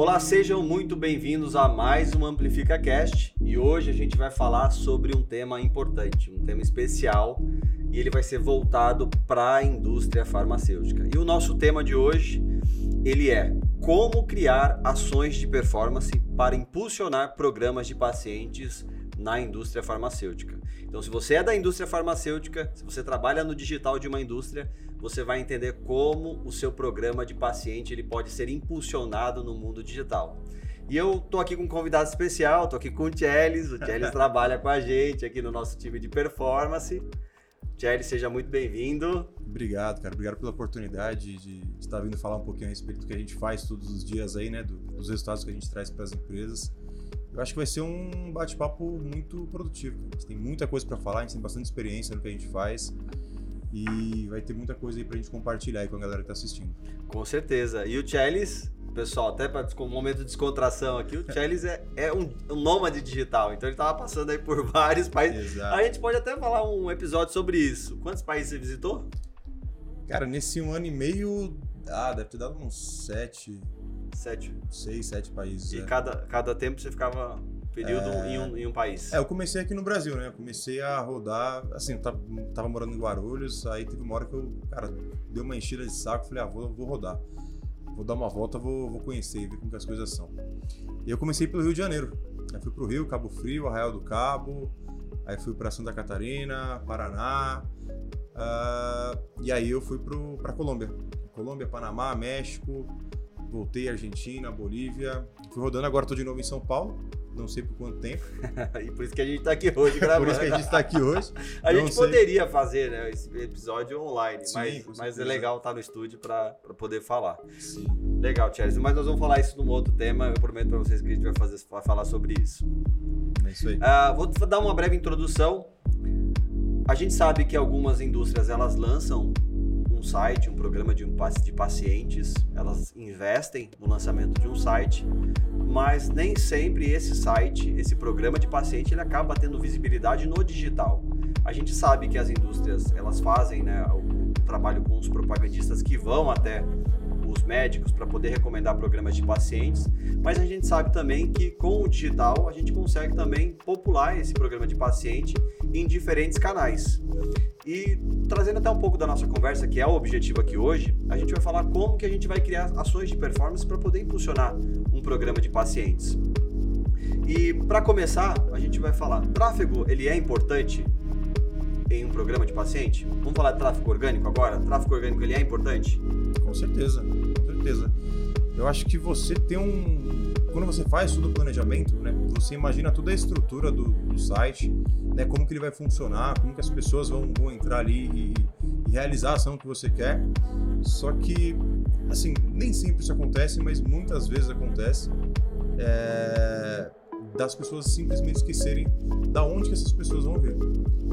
Olá, sejam muito bem-vindos a mais um Amplifica Cast e hoje a gente vai falar sobre um tema importante, um tema especial e ele vai ser voltado para a indústria farmacêutica. E o nosso tema de hoje, ele é como criar ações de performance para impulsionar programas de pacientes na indústria farmacêutica. Então, se você é da indústria farmacêutica, se você trabalha no digital de uma indústria, você vai entender como o seu programa de paciente ele pode ser impulsionado no mundo digital. E eu tô aqui com um convidado especial, tô aqui com o Tchelis. O Tchelis trabalha com a gente aqui no nosso time de performance. Tchelis, seja muito bem-vindo. Obrigado, cara. Obrigado pela oportunidade de, de estar vindo falar um pouquinho a respeito do que a gente faz todos os dias aí, né? Do, dos resultados que a gente traz para as empresas. Eu acho que vai ser um bate-papo muito produtivo. A gente tem muita coisa para falar, a gente tem bastante experiência no que a gente faz. E vai ter muita coisa aí pra gente compartilhar aí com a galera que tá assistindo. Com certeza. E o Chelis, pessoal, até para um momento de descontração aqui, o Chelis é, é um, um nômade digital, então ele tava passando aí por vários países. Exato. A gente pode até falar um episódio sobre isso. Quantos países você visitou? Cara, nesse um ano e meio, ah, deve ter dado uns sete. Sete. Seis, sete países. E é. cada, cada tempo você ficava período é... em, um, em, um, país? É, eu comecei aqui no Brasil, né? Eu comecei a rodar, assim, eu tava, tava, morando em Guarulhos, aí teve uma hora que eu, cara, deu uma enchida de saco, falei, ah, vou, vou rodar. Vou dar uma volta, vou, vou conhecer e ver como que as coisas são. E eu comecei pelo Rio de Janeiro. Aí fui pro Rio, Cabo Frio, Arraial do Cabo, aí fui para Santa Catarina, Paraná, uh, e aí eu fui pro, pra Colômbia. Colômbia, Panamá, México, voltei Argentina, Bolívia. Fui rodando, agora tô de novo em São Paulo não sei por quanto tempo. e por isso que a gente está aqui hoje gravando. por isso que a gente está aqui hoje. a gente sei. poderia fazer né, esse episódio online, Sim, mas, mas é legal estar tá no estúdio para poder falar. Sim. Legal, Chelsea. Mas nós vamos falar isso num outro tema. Eu prometo para vocês que a gente vai, fazer, vai falar sobre isso. É isso aí. Uh, vou dar uma breve introdução. A gente sabe que algumas indústrias elas lançam site, um programa de, de pacientes, elas investem no lançamento de um site, mas nem sempre esse site, esse programa de paciente, ele acaba tendo visibilidade no digital. A gente sabe que as indústrias elas fazem né, o trabalho com os propagandistas que vão até os médicos para poder recomendar programas de pacientes, mas a gente sabe também que com o digital a gente consegue também popular esse programa de paciente em diferentes canais. E trazendo até um pouco da nossa conversa, que é o objetivo aqui hoje, a gente vai falar como que a gente vai criar ações de performance para poder impulsionar um programa de pacientes. E para começar, a gente vai falar, tráfego, ele é importante em um programa de paciente? Vamos falar de tráfego orgânico agora? Tráfego orgânico, ele é importante? Com certeza, com certeza. Eu acho que você tem um quando você faz todo o planejamento, né, você imagina toda a estrutura do, do site, né, como que ele vai funcionar, como que as pessoas vão, vão entrar ali e, e, realizar a ação que você quer. Só que, assim, nem sempre isso acontece, mas muitas vezes acontece é, das pessoas simplesmente esquecerem da onde que essas pessoas vão vir.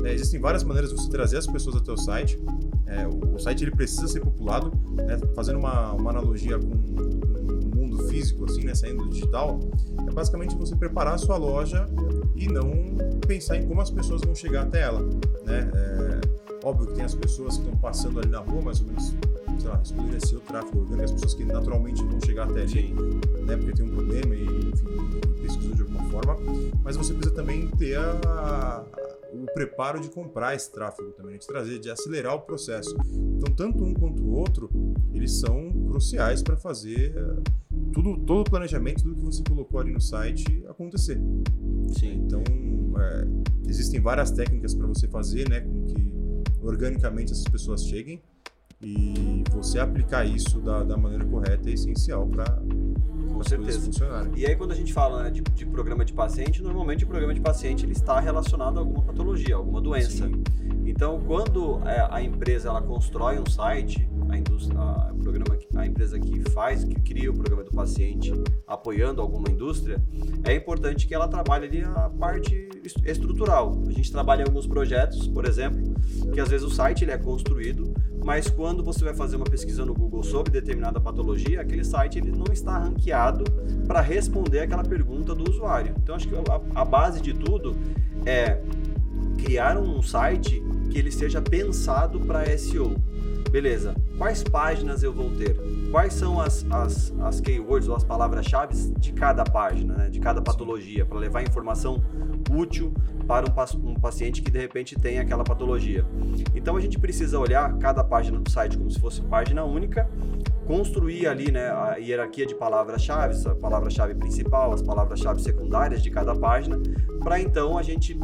É, existem várias maneiras de você trazer as pessoas até o site. É, o, o, site ele precisa ser populado, né, fazendo uma, uma analogia com, com mundo físico, assim, né, saindo do digital, é basicamente você preparar a sua loja e não pensar em como as pessoas vão chegar até ela, né? É, óbvio que tem as pessoas que estão passando ali na rua, mais ou menos, sei lá, isso poderia ser o tráfego orgânico, as pessoas que naturalmente vão chegar até ali, né? Porque tem um problema e, enfim, pesquisou de alguma forma, mas você precisa também ter a, o preparo de comprar esse tráfego também, de trazer, de acelerar o processo. Então, tanto um quanto o outro, eles são cruciais para fazer tudo, todo o planejamento do que você colocou ali no site acontecer. Sim. Então, é, existem várias técnicas para você fazer, né, com que organicamente essas pessoas cheguem e você aplicar isso da, da maneira correta é essencial para com certeza. E aí quando a gente fala né, de, de, programa de paciente, normalmente o programa de paciente ele está relacionado a alguma patologia, alguma doença. Sim. Então quando é, a empresa ela constrói um site, a indústria, a, programa, a empresa que faz, que cria o programa do paciente, apoiando alguma indústria, é importante que ela trabalhe ali a parte estrutural. A gente trabalha em alguns projetos, por exemplo, que às vezes o site ele é construído, mas quando você vai fazer uma pesquisa no Google sobre determinada patologia, aquele site ele não está ranqueado para responder aquela pergunta do usuário. Então acho que a, a base de tudo é criar um site que ele seja pensado para SEO. Beleza, quais páginas eu vou ter? Quais são as, as, as keywords ou as palavras-chave de cada página, né? de cada patologia, para levar informação útil para um, um, paciente que de repente tem aquela patologia. Então a gente precisa olhar cada página do site como se fosse página única, construir ali né, a hierarquia de palavras-chave, a palavra-chave principal, as palavras-chave secundárias de cada página, para então a gente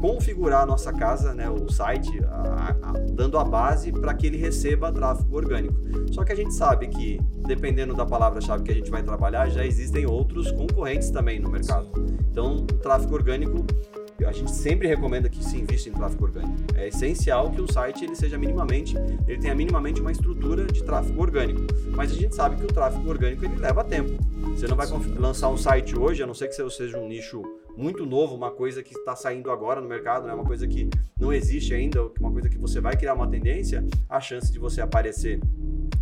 configurar a nossa casa, né, o site, a, a, dando a base para que ele receba tráfego orgânico. Só que a gente sabe que, dependendo da palavra-chave que a gente vai trabalhar, já existem outros concorrentes também no mercado. Então, tráfego orgânico a gente sempre recomenda que se invista em tráfego orgânico. É essencial que o site ele seja minimamente, ele tenha minimamente uma estrutura de tráfego orgânico. Mas a gente sabe que o tráfego orgânico ele leva tempo. Você não vai lançar um site hoje, a não ser que você seja um nicho muito novo, uma coisa que está saindo agora no mercado, né? uma coisa que não existe ainda, uma coisa que você vai criar uma tendência, a chance de você aparecer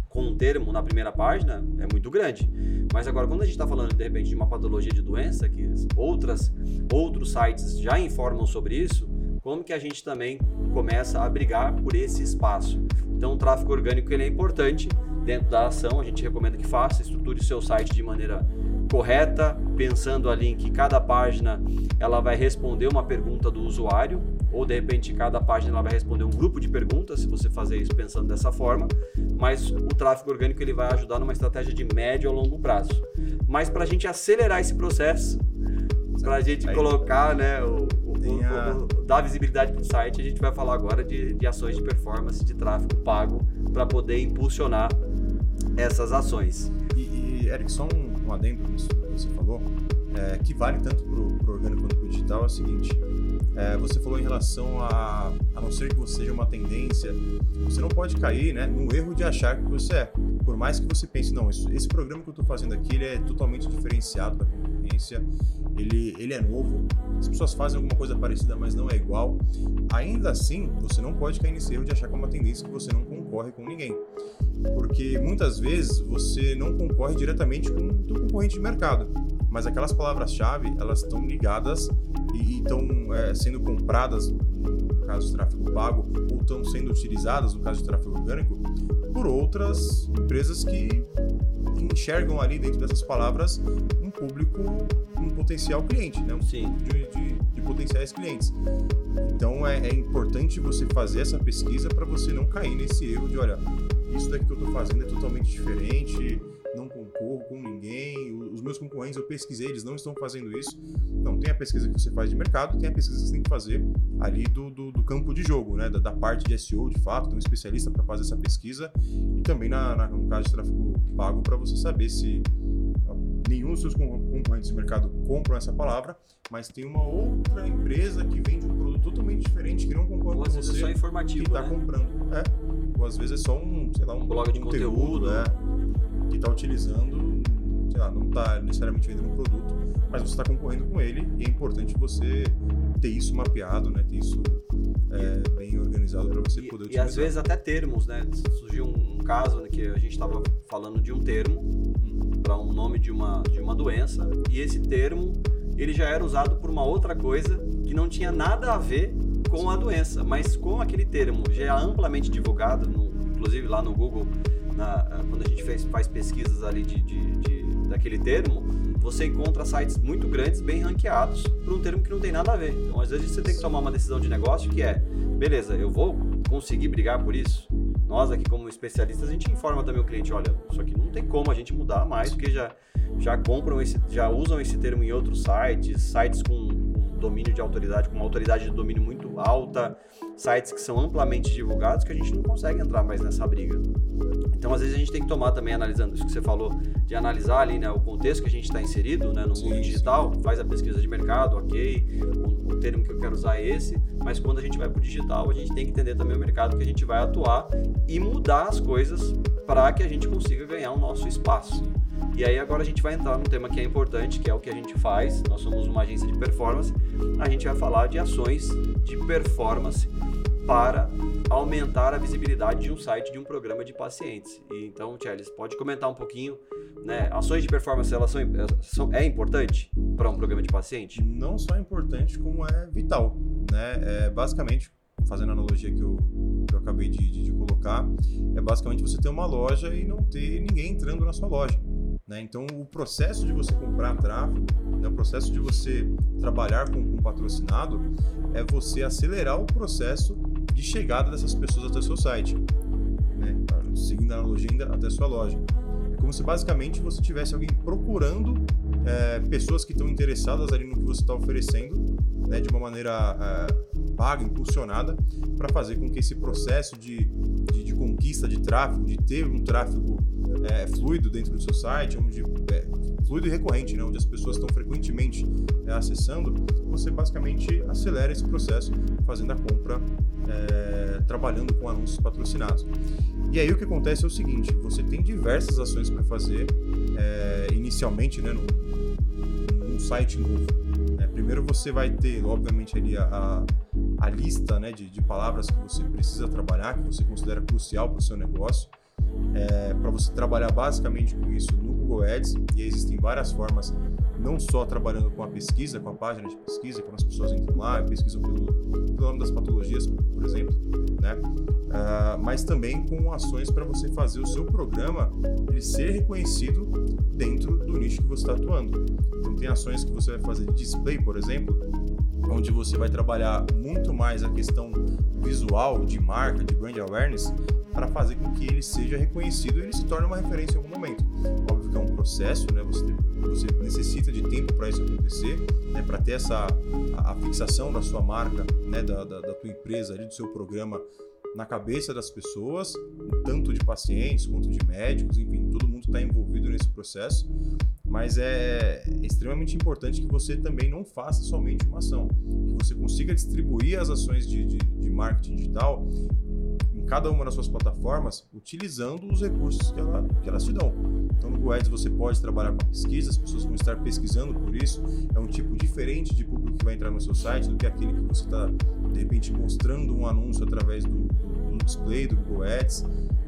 com um termo na primeira página é muito grande. Mas agora, quando a gente está falando de repente de uma patologia de doença, que outras, outros sites já informam sobre isso, como que a gente também começa a brigar por esse espaço? Então, o tráfego orgânico ele é importante dentro da ação. A gente recomenda que faça, estruture seu site de maneira correta, pensando ali em que cada página ela vai responder uma pergunta do usuário, ou de repente cada página ela vai responder um grupo de perguntas, se você fazer isso pensando dessa forma, mas o tráfego orgânico ele vai ajudar numa estratégia de médio a longo prazo. Mas para a gente acelerar esse processo, para a gente colocar, né, o, o, o, dar visibilidade para o site, a gente vai falar agora de, de ações de performance, de tráfego pago, para poder impulsionar essas ações. E, e Eric, só um, adendo nisso que você falou, é, que vale tanto para o orgânico quanto para o digital, é o seguinte, é, você falou em relação a, a não ser que você seja uma tendência, você não pode cair né, no erro de achar que você é. Por mais que você pense, não, esse, esse programa que eu estou fazendo aqui ele é totalmente diferenciado da concorrência, ele, ele é novo, as pessoas fazem alguma coisa parecida, mas não é igual. Ainda assim, você não pode cair nesse erro de achar que é uma tendência que você não concorre com ninguém. Porque muitas vezes você não concorre diretamente com o concorrente de mercado, mas aquelas palavras-chave elas estão ligadas e estão é, sendo compradas no caso de tráfego pago ou estão sendo utilizadas no caso de tráfego orgânico por outras empresas que enxergam ali dentro dessas palavras um público, um potencial cliente, né? Um Sim. De, de, de potenciais clientes. Então é, é importante você fazer essa pesquisa para você não cair nesse erro de, olha, isso daqui que eu estou fazendo é totalmente diferente, não concorro com ninguém, os meus concorrentes eu pesquisei, eles não estão fazendo isso. Não, tem a pesquisa que você faz de mercado, tem a pesquisa que você tem que fazer ali do, do, do campo de jogo, né? Da, da, parte de SEO de fato, tem um especialista para fazer essa pesquisa e também na, na, no caso de tráfego pago para você saber se nenhum dos seus concorrentes de mercado compram essa palavra, mas tem uma outra empresa que vende um produto totalmente diferente que não concorre com você. É só informativo, que está né? comprando. É. Ou às vezes é só um, sei lá, um, um blog de conteúdo, conteúdo é, que está utilizando, sei lá, não está necessariamente vendendo um produto, mas você está concorrendo com ele e é importante você ter isso mapeado, né? Ter isso é, bem organizado para você e, poder utilizar. E às vezes até termos, né? Surgiu um, um caso que a gente estava falando de um termo para um nome de uma, de uma doença e esse termo ele já era usado por uma outra coisa que não tinha nada a ver com a doença, mas com aquele termo já é amplamente divulgado, no, inclusive lá no Google, na, quando a gente fez, faz pesquisas ali de, de, de, daquele termo, você encontra sites muito grandes, bem ranqueados, por um termo que não tem nada a ver. Então, às vezes, você tem que tomar uma decisão de negócio que é, beleza, eu vou conseguir brigar por isso? Nós aqui, como especialistas, a gente informa também o cliente, olha, isso aqui não tem como a gente mudar mais, porque já, já compram esse, já usam esse termo em outros sites, sites com, domínio de autoridade, com uma autoridade de domínio muito alta, sites que são amplamente divulgados, que a gente não consegue entrar mais nessa briga. Então, às vezes, a gente tem que tomar também, analisando isso que você falou, de analisar ali né, o contexto que a gente está inserido né, no sim, mundo digital, sim. faz a pesquisa de mercado, ok, o, o, termo que eu quero usar é esse, mas quando a gente vai para o digital, a gente tem que entender também o mercado que a gente vai atuar e mudar as coisas para que a gente consiga ganhar o nosso espaço. E aí agora a gente vai entrar num tema que é importante, que é o que a gente faz. Nós somos uma agência de performance. A gente vai falar de ações de performance para aumentar a visibilidade de um site, de um programa de pacientes. E, então, Charles, pode comentar um pouquinho, né? Ações de performance, elas são, são é importante para um programa de paciente? Não só é importante, como é vital, né? É, basicamente, fazendo a analogia que eu, que eu acabei de, de, de, colocar, é basicamente você ter uma loja e não ter ninguém entrando na sua loja. Né? Então, o processo de você comprar tráfego, né? o processo de você trabalhar com, com patrocinado, é você acelerar o processo de chegada dessas pessoas até o seu site. Né? Seguindo a analogia ainda, até a sua loja. É como se basicamente você tivesse alguém procurando é, pessoas que estão interessadas ali no que você está oferecendo, né, de uma maneira é, paga, impulsionada, para fazer com que esse processo de, de, de, conquista de tráfego, de ter um tráfego é, fluido dentro do seu site, onde é, fluido e recorrente, né, onde as pessoas estão frequentemente é, acessando, você basicamente acelera esse processo fazendo a compra, é, trabalhando com anúncios patrocinados. E aí o que acontece é o seguinte: você tem diversas ações para fazer é, inicialmente, né, num, num site novo. Né? Primeiro você vai ter, obviamente, ali a, a lista né, de, de palavras que você precisa trabalhar, que você considera crucial para o seu negócio é, para você trabalhar basicamente com isso no Google Ads, e existem várias formas, não só trabalhando com a pesquisa, com a página de pesquisa, quando as pessoas entram lá e pesquisam pelo, pelo nome das patologias, por exemplo, né? Uh, mas também com ações para você fazer o seu programa ele ser reconhecido dentro do nicho que você está atuando. Então tem ações que você vai fazer de display, por exemplo, onde você vai trabalhar muito mais a questão visual, de marca, de brand awareness, para fazer com que ele seja reconhecido e ele se torne uma referência em algum momento. Óbvio que é um processo, né? Você, você necessita de tempo para isso acontecer, né? Para ter essa a, fixação da sua marca, né? Da, da, da tua empresa, ali, do seu programa na cabeça das pessoas, tanto de pacientes quanto de médicos, enfim, todo mundo está envolvido nesse processo. Mas é extremamente importante que você também não faça somente uma ação, que você consiga distribuir as ações de, de, de marketing digital cada uma das suas plataformas utilizando os recursos que, ela, que elas te dão. Então no GoAds você pode trabalhar com a pesquisa, as pessoas vão estar pesquisando por isso, é um tipo diferente de público que vai entrar no seu site do que aquele que você está de repente mostrando um anúncio através do, do display do Google Ads,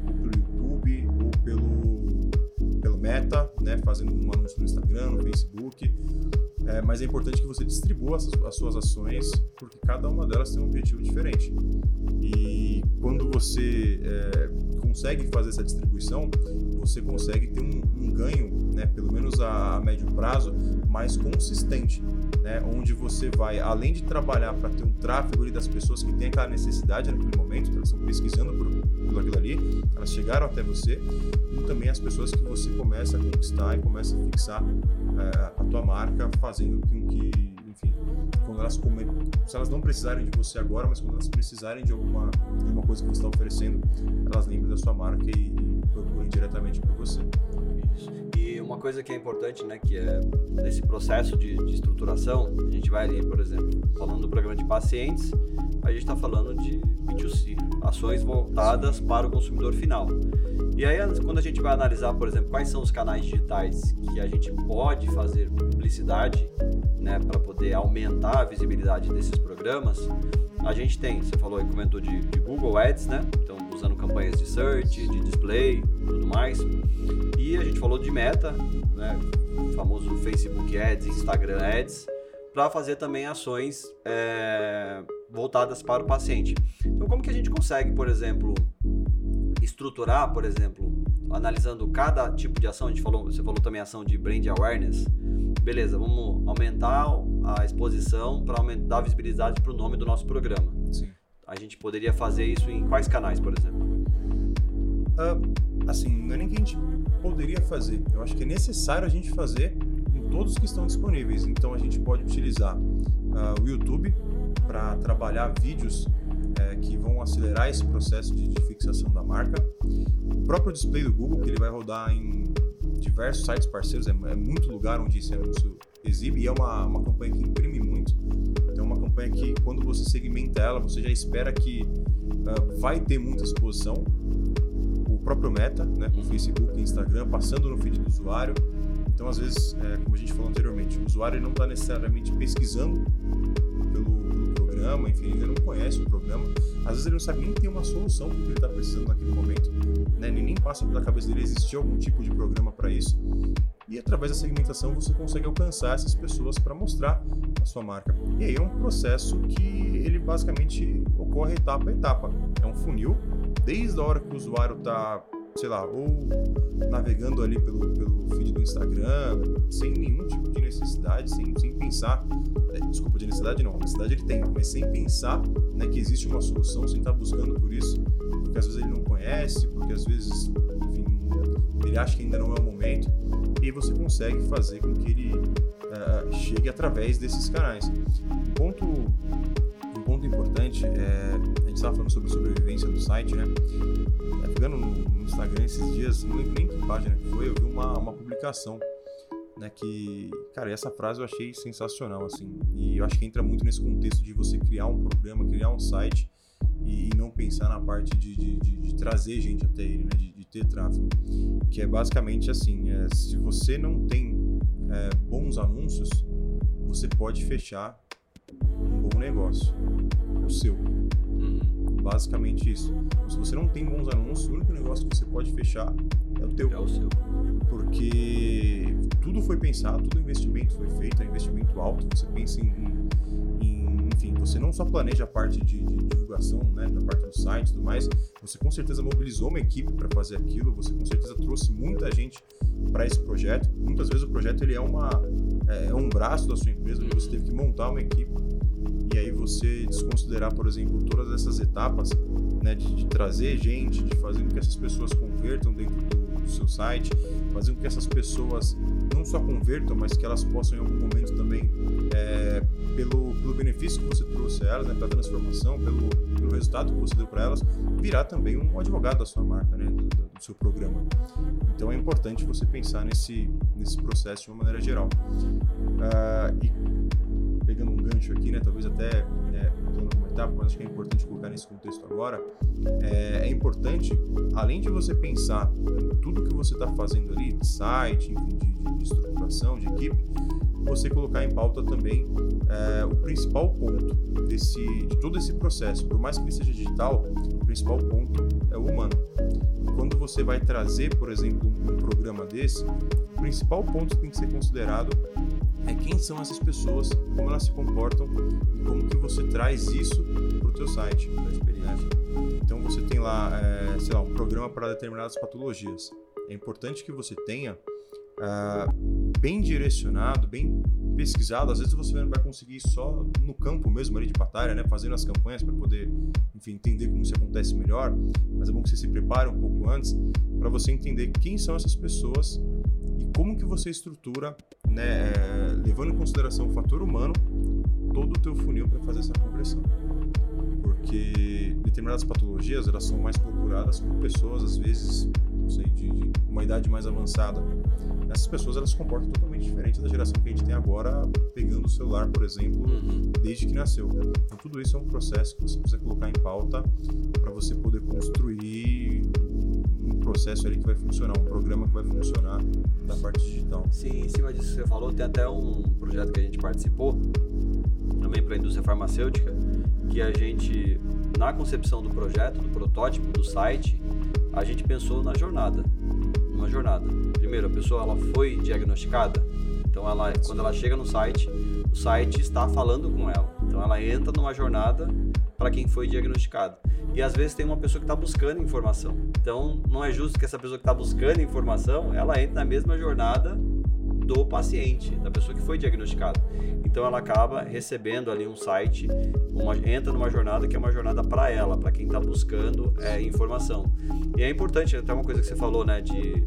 ou pelo YouTube, ou pelo, pelo Meta, né, fazendo um anúncio no Instagram, no Facebook. É, mas é importante que você distribua as, as, suas ações, porque cada uma delas tem um objetivo diferente. E quando você é, consegue fazer essa distribuição, você consegue ter um, um ganho, né, pelo menos a, a, médio prazo, mais consistente, né, onde você vai, além de trabalhar para ter um tráfego ali das pessoas que têm aquela necessidade naquele momento, que elas estão pesquisando por, por aquilo ali, elas chegaram até você, e também as pessoas que você começa a conquistar e começa a fixar é, a tua marca, fazendo com que, enfim, quando elas se elas não precisarem de você agora, mas quando elas precisarem de alguma, de alguma coisa que você está oferecendo, elas lembrem da sua marca e, e procurem diretamente por você. E coisa que é importante, né, que é nesse processo de, de estruturação, a gente vai ali, por exemplo, falando do programa de pacientes, a gente está falando de B2C, ações voltadas para o consumidor final. E aí, quando a gente vai analisar, por exemplo, quais são os canais digitais que a gente pode fazer publicidade, né, para poder aumentar a visibilidade desses programas, a gente tem, você falou e comentou de, de, Google Ads, né? Então, usando campanhas de search, de display, tudo mais. E a gente falou de Meta, né? O famoso Facebook Ads, Instagram Ads, para fazer também ações é, voltadas para o paciente. Então, como que a gente consegue, por exemplo, estruturar, por exemplo, analisando cada tipo de ação, a gente falou, você falou também ação de brand awareness. Beleza, vamos aumentar a exposição para aumentar a visibilidade para o nome do nosso programa. A gente poderia fazer isso em quais canais, por exemplo? Uh, assim, não é nem que a gente poderia fazer. Eu acho que é necessário a gente fazer em todos que estão disponíveis. Então a gente pode utilizar uh, o YouTube para trabalhar vídeos é, que vão acelerar esse processo de, de, fixação da marca. O próprio display do Google, que ele vai rodar em diversos sites parceiros, é, é muito lugar onde esse anúncio exibe e é uma, uma campanha que imprime muito. Então, é campanha que, quando você segmenta ela, você já espera que uh, vai ter muita exposição. O próprio Meta, né, com Facebook e Instagram, passando no feed do usuário. Então, às vezes, é, como a gente falou anteriormente, o usuário não está necessariamente pesquisando programa, enfim, ele ainda não conhece o programa. Às vezes ele não sabe nem ter uma solução para o que ele está precisando naquele momento, né? nem passa pela cabeça dele existir algum tipo de programa para isso. E através da segmentação você consegue alcançar essas pessoas para mostrar a sua marca. E aí é um processo que ele basicamente ocorre etapa a etapa. É um funil, desde a hora que o usuário está sei lá, ou navegando ali pelo, pelo feed do Instagram, sem nenhum tipo de necessidade, sem, sem pensar, é, desculpa, de necessidade não, necessidade ele tem, mas sem pensar né, que existe uma solução, sem estar buscando por isso, porque às vezes ele não conhece, porque às vezes, enfim, ele acha que ainda não é o momento, e você consegue fazer com que ele uh, chegue através desses canais. Ponto, um ponto importante, é, estava falando sobre sobrevivência do site, né? Pegando no, no Instagram esses dias, não lembro nem que página que foi, eu vi uma, uma publicação né, que, cara, essa frase eu achei sensacional, assim, e eu acho que entra muito nesse contexto de você criar um programa, criar um site e não pensar na parte de, de, de, de, trazer gente até ele, né, de, ter tráfego, que é basicamente assim, é, se você não tem é, bons anúncios, você pode fechar um bom negócio, o seu. Basicamente isso. Se você não tem bons anúncios, o único negócio que você pode fechar é o teu. É o seu. Porque tudo foi pensado, todo investimento foi feito, é investimento alto. Você pensa em, em enfim, você não só planeja a parte de, de divulgação, né, da parte do site e tudo mais, você com certeza mobilizou uma equipe para fazer aquilo, você com certeza trouxe muita gente para esse projeto. Muitas vezes o projeto ele é, uma, é, é um braço da sua empresa, você teve que montar uma equipe e aí você desconsiderar, por exemplo, todas essas etapas né, de, de trazer gente, de fazer com que essas pessoas convertam dentro do, do seu site, fazer com que essas pessoas não só convertam, mas que elas possam em algum momento também, é, pelo, pelo benefício que você trouxe a elas, né, pela transformação, pelo, pelo resultado que você deu para elas, virar também um advogado da sua marca, né, do, do, seu programa. Então é importante você pensar nesse, nesse processo de uma maneira geral. Uh, e pegando um gancho aqui, né, talvez até é, pulando uma etapa, mas acho que é importante colocar nesse contexto agora, é, é importante, além de você pensar em tudo que você está fazendo ali, de site, enfim, de, de, estruturação, de equipe, você colocar em pauta também é, o principal ponto desse, de todo esse processo. Por mais que ele seja digital, o principal ponto é o humano. Quando você vai trazer, por exemplo, um programa desse, o principal ponto que tem que ser considerado é quem são essas pessoas, como elas se comportam como que você traz isso para o teu site. Né? Então você tem lá, é, sei lá, um programa para determinadas patologias. É importante que você tenha uh, bem direcionado, bem pesquisado. Às vezes você vai conseguir só no campo mesmo ali de batalha, né, fazendo as campanhas para poder, enfim, entender como isso acontece melhor. Mas é bom que você se prepare um pouco antes para você entender quem são essas pessoas e como que você estrutura, né, é, levando em consideração o fator humano, todo o teu funil para fazer essa conversão. Porque determinadas patologias, elas são mais procuradas por pessoas, às vezes, não sei, de, de uma idade mais avançada. Essas pessoas, elas se comportam totalmente diferente da geração que a gente tem agora, pegando o celular, por exemplo, uhum. desde que nasceu. Então, tudo isso é um processo que você precisa colocar em pauta para você poder construir processo ali que vai funcionar, um programa que vai funcionar da parte digital. Sim, em cima disso que você falou, tem até um projeto que a gente participou, também para a indústria farmacêutica, que a gente, na concepção do projeto, do protótipo, do site, a gente pensou na jornada, numa jornada. Primeiro, a pessoa ela foi diagnosticada, então ela, quando ela chega no site, o site está falando com ela. Então ela entra numa jornada para quem foi diagnosticado. E às vezes tem uma pessoa que está buscando informação. Então não é justo que essa pessoa que está buscando informação, ela entre na mesma jornada do paciente, da pessoa que foi diagnosticada. Então ela acaba recebendo ali um site, uma, entra numa jornada que é uma jornada para ela, para quem está buscando é, informação. E é importante, até uma coisa que você falou, né, de,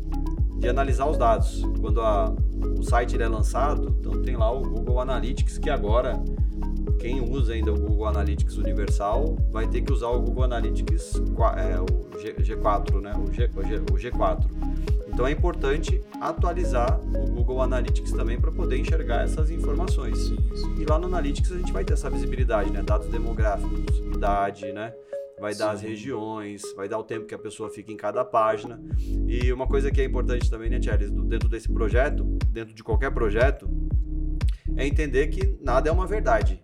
de analisar os dados. Quando a, o site é lançado, então tem lá o Google Analytics que agora quem usa ainda o Google Analytics Universal vai ter que usar o Google Analytics é, o G, 4 né? O, G, o, G, 4 Então é importante atualizar o Google Analytics também para poder enxergar essas informações. E lá no Analytics a gente vai ter essa visibilidade, né? Dados demográficos, idade, né? vai dar Sim. as regiões, vai dar o tempo que a pessoa fica em cada página. E uma coisa que é importante também, né, Thierry, dentro desse projeto, dentro de qualquer projeto, é entender que nada é uma verdade.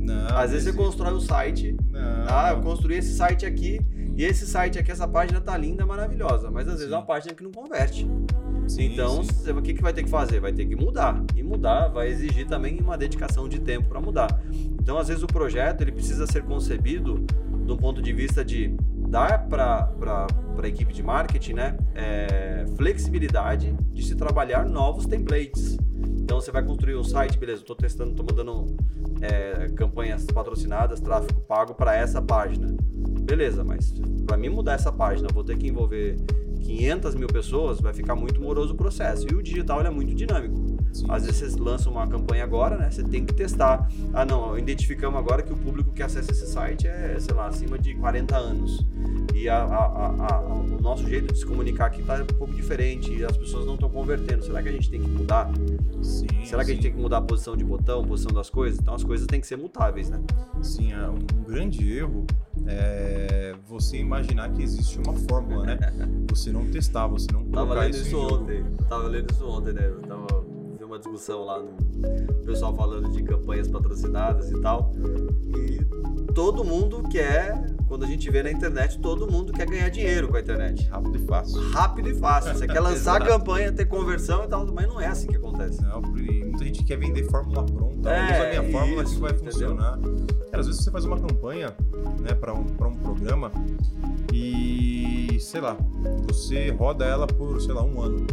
Não, Às vezes você constrói um site. Não. Ah, eu construí esse site aqui. E esse site aqui, essa página tá linda, maravilhosa. Mas às vezes é uma página que não converte. Sim, então, sim. O que, que vai ter que fazer? Vai ter que mudar. E mudar vai exigir também uma dedicação de tempo para mudar. Então, às vezes, o projeto ele precisa ser concebido do ponto de vista de dar para a equipe de marketing né, é, flexibilidade de se trabalhar novos templates. Então você vai construir um site, beleza, estou testando, estou mandando é, campanhas patrocinadas, tráfego pago para essa página. Beleza, mas para mim mudar essa página, vou ter que envolver 500 mil pessoas, vai ficar muito moroso o processo. E o digital é muito dinâmico. Sim. Às vezes você lança uma campanha agora, né? Você tem que testar. Ah, não, identificamos agora que o público que acessa esse site é, sei lá, acima de 40 anos. E a, a, a, o nosso jeito de se comunicar aqui está um pouco diferente e as pessoas não estão convertendo. Será que a gente tem que mudar? Sim, Será que sim. a gente tem que mudar a posição de botão, posição das coisas? Então as coisas têm que ser mutáveis, né? Sim, é um grande erro é você imaginar que existe uma fórmula, né? Você não testar, você não colocar tava lendo isso, isso ontem. Tava lendo isso ontem, né? Eu tava uma discussão lá no pessoal falando de campanhas patrocinadas e tal. E todo mundo quer, quando a gente vê na internet, todo mundo quer ganhar dinheiro com a internet. Rápido e fácil. Rápido e fácil. Você quer lançar a campanha, ter conversão e tal, mas não é assim que acontece. Não, muita gente quer vender fórmula pronta. É, usa a minha fórmula isso, que vai entendeu? funcionar. Cara, às vezes você faz uma campanha, né, para um, pra um programa e, sei lá, você roda ela por, sei lá, um ano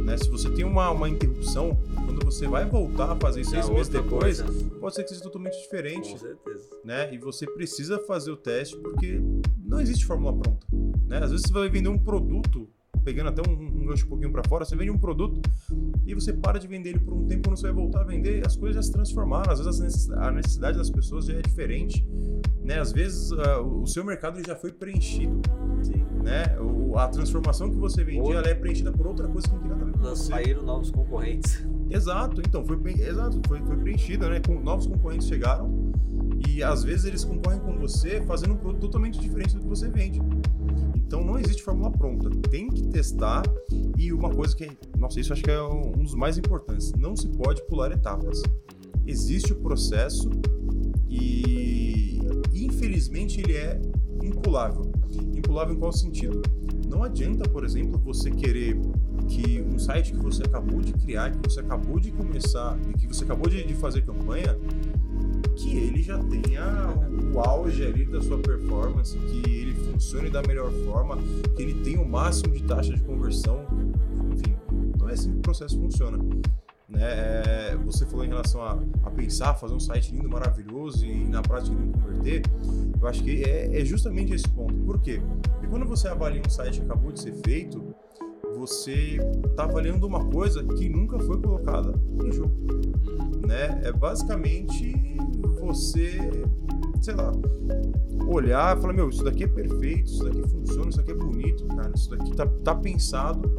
né? Se você tem uma, uma interrupção, quando você vai voltar a fazer seis é meses depois, coisa. pode ser que seja totalmente diferente. Com certeza. Né? E você precisa fazer o teste porque não existe fórmula pronta. Né? Às vezes você vai vender um produto pegando até um, um um pouquinho para fora, você vende um produto e você para de vender ele por um tempo, quando você vai voltar a vender, as coisas já se transformaram, às vezes a necessidade das pessoas já é diferente, né? Às vezes uh, o seu mercado já foi preenchido, Sim. né? O, a transformação que você vendia, ela é preenchida por outra coisa que não tem nada a ver com você. Saíram novos concorrentes. Exato, então foi exato, foi, foi preenchida, né? Com novos concorrentes chegaram e às vezes eles concorrem com você fazendo um produto totalmente diferente do que você vende. Então não existe fórmula pronta. Tem que testar e uma coisa que, nossa, isso acho que é um dos mais importantes. Não se pode pular etapas. Existe o processo e infelizmente ele é impulável. Impulável em qual sentido? Não adianta, por exemplo, você querer que um site que você acabou de criar, que você acabou de começar, que você acabou de, fazer campanha, que ele já tenha o auge ali da sua performance, que ele funcione da melhor forma, que ele tenha o máximo de taxa de conversão. Enfim, não é assim que o processo funciona. Né? É, você falou em relação a, a, pensar, fazer um site lindo, maravilhoso e na prática não converter. Eu acho que é, é justamente esse ponto. Por quê? Porque quando você avalia um site que acabou de ser feito, você está avaliando uma coisa que nunca foi colocada em jogo. Né? É basicamente você, sei lá, olhar e falar, meu, isso daqui é perfeito, isso daqui funciona, isso daqui é bonito, cara, isso daqui tá, tá pensado,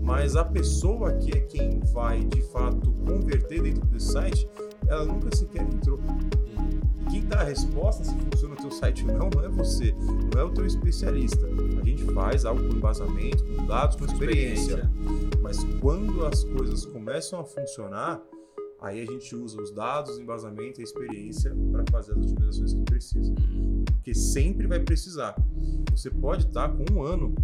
mas a pessoa que é quem vai de fato converter dentro desse site, ela nunca sequer entrou. E quem dá a resposta se funciona o teu site ou não, não é você, não é o teu especialista. A gente faz algo com embasamento, com dados, com experiência. experiência. Mas quando as coisas começam a funcionar, aí a gente usa os dados, o embasamento e a experiência para fazer as otimizações que precisa. Porque sempre vai precisar. Você pode estar com um ano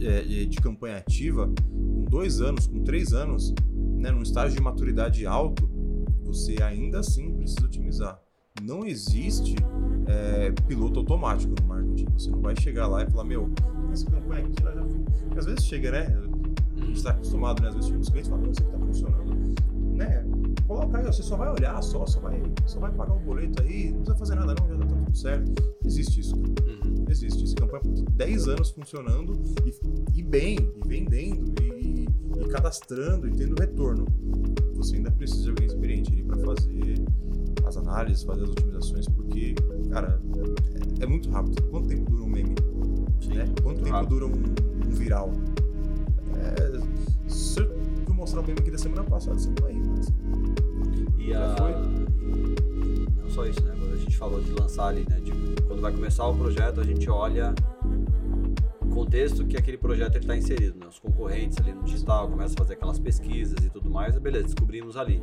é, de campanha ativa, com dois anos, com três anos, né, num estágio de maturidade alto, você ainda assim precisa otimizar. Não existe é, piloto automático no marketing. Você não vai chegar lá e falar, meu, essa campanha aqui já. Porque às vezes chega, né? A gente está acostumado, né? Às vezes os clientes falam, não, isso aqui está funcionando. Né? Coloca aí, você só vai olhar, só, só vai, só vai pagar o boleto aí, não precisa fazer nada não, já tá tudo certo. Existe isso, Uhum. Existe. Essa campanha por 10 anos funcionando e, e bem, e vendendo, e, e, cadastrando, e tendo retorno. Você ainda precisa de alguém experiente ali para fazer as análises, fazer as otimizações, porque, cara, é, é muito rápido. Quanto tempo dura um meme? Sim, né? Quanto tempo rápido. dura um, um viral? É, se eu mostrar o meme aqui da semana passada, você não vai rir, mas e, a... e não só isso, né? Quando a gente falou de lançar ali, né? Quando vai começar o projeto, a gente olha contexto que aquele projeto está inserido, né? Os concorrentes ali no digital começam a fazer aquelas pesquisas e tudo mais, beleza, descobrimos ali.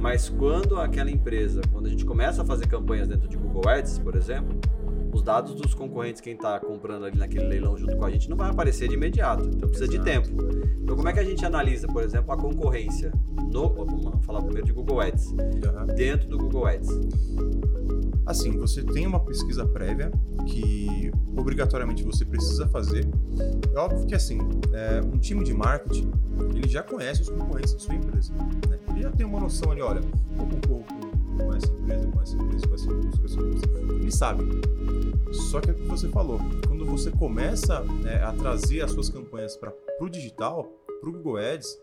Mas quando aquela empresa, quando a gente começa a fazer campanhas dentro de Google Ads, por exemplo, os dados dos concorrentes, quem está comprando ali naquele leilão junto com a gente, não vai aparecer de imediato. Então precisa Exato. de tempo. Então como é que a gente analisa, por exemplo, a concorrência no, vamos falar primeiro de Google Ads, uhum. dentro do Google Ads? Assim, você tem uma pesquisa prévia que obrigatoriamente você precisa fazer. É óbvio que assim, é, um time de marketing ele já conhece os concorrentes de sua empresa. Né? Ele já tem uma noção ali, olha, concorro com essa empresa, com essa empresa, com essa empresa, com essa empresa. Ele sabe. Só que é o que você falou, quando você começa né, a trazer as suas campanhas para o digital, para o Google Ads,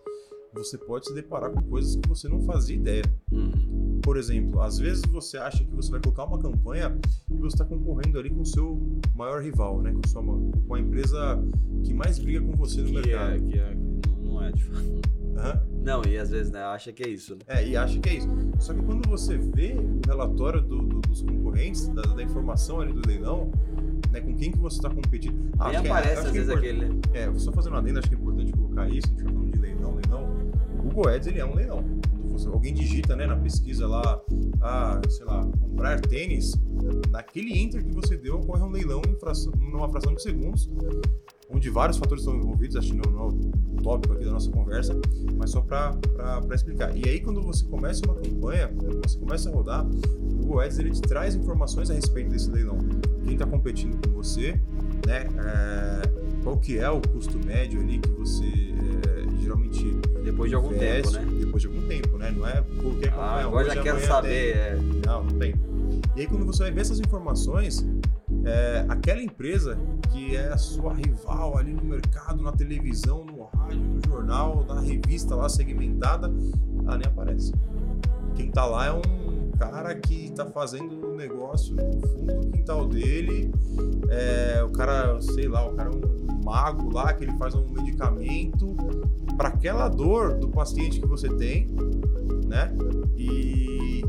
você pode se deparar com coisas que você não fazia ideia. Uhum. Por exemplo, às vezes você acha que você vai colocar uma campanha e você está concorrendo ali com o seu maior rival, né? Com, a, sua, com a empresa que mais briga com você no que mercado. É, que é, não é de fato. Uhum. Não, e às vezes né, acha que é isso. Né? É, e acha que é isso. Só que quando você vê o relatório do, do, dos concorrentes, da, da, informação ali do leilão, né, com quem que você está competindo. Nem aparece é, às vezes é aquele. Né? É, só fazendo uma adenda, acho que é importante colocar isso, a gente tá falando de leilão, leilão. O Google Ads ele é um leilão. Você, alguém digita né, na pesquisa lá, ah, sei lá, comprar tênis, naquele enter que você deu, ocorre um leilão em fração, numa fração de segundos, onde vários fatores estão envolvidos, acho que não, não é o tópico aqui da nossa conversa, mas só para explicar. E aí, quando você começa uma campanha, quando você começa a rodar, o Google Ads ele te traz informações a respeito desse leilão. Quem está competindo com você, né? É, qual que é o custo médio ali que você é, geralmente depois de algum tempo, né? Depois de algum tempo, né? Não é qualquer campanha. Ah, agora já quero saber. É... Não, não tem. E aí quando você vai ver essas informações, é, aquela empresa que é a sua rival ali no mercado, na televisão, no rádio, no jornal, na revista lá segmentada, ela nem aparece. Quem tá lá é um cara que tá fazendo um negócio no fundo do quintal dele. É, o cara, sei lá, o cara é um mago lá que ele faz um medicamento para aquela dor do paciente que você tem, né? E,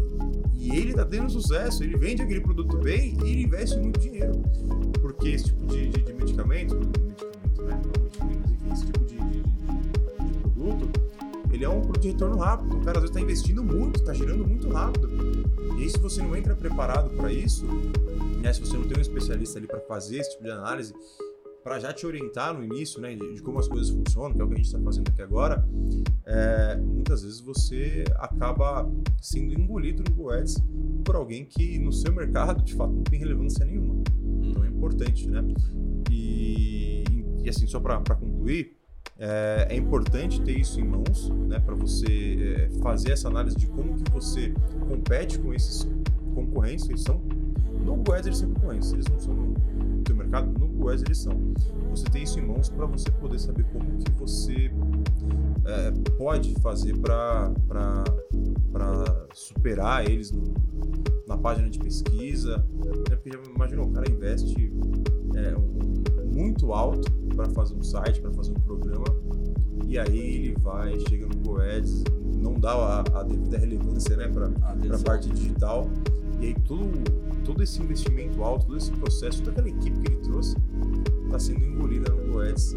e ele tá tendo sucesso, ele vende aquele produto bem e ele investe muito dinheiro. Porque esse tipo de, de, de medicamento, medicamento, né? Esse tipo de, de, de produto, ele é um produto de retorno rápido. O cara às vezes está investindo muito, está girando muito rápido. E aí, se você não entra preparado para isso, né, se você não tem um especialista ali para fazer esse tipo de análise, para já te orientar no início, né, de, de, como as coisas funcionam, que é o que a gente está fazendo aqui agora, é, muitas vezes você acaba sendo engolido no Google Ads por alguém que no seu mercado, de fato, não tem relevância nenhuma. Então é importante, né? E, e assim, só para concluir, é, é, importante ter isso em mãos, né, para você é, fazer essa análise de como que você compete com esses concorrentes, eles são no Google Ads eles são concorrentes, eles não são no teu mercado, no Google Ads eles são. Você tem isso em mãos para você poder saber como que você é, pode fazer para superar eles no, na página de pesquisa, né? porque já imaginou, o cara investe é, um, muito alto para fazer um site, para fazer um programa, e aí ele vai, chega no Google Ads, não dá a, a devida relevância né, para a parte digital, e aí todo, todo esse investimento alto, todo esse processo, toda aquela equipe que ele trouxe, está sendo engolida no Ads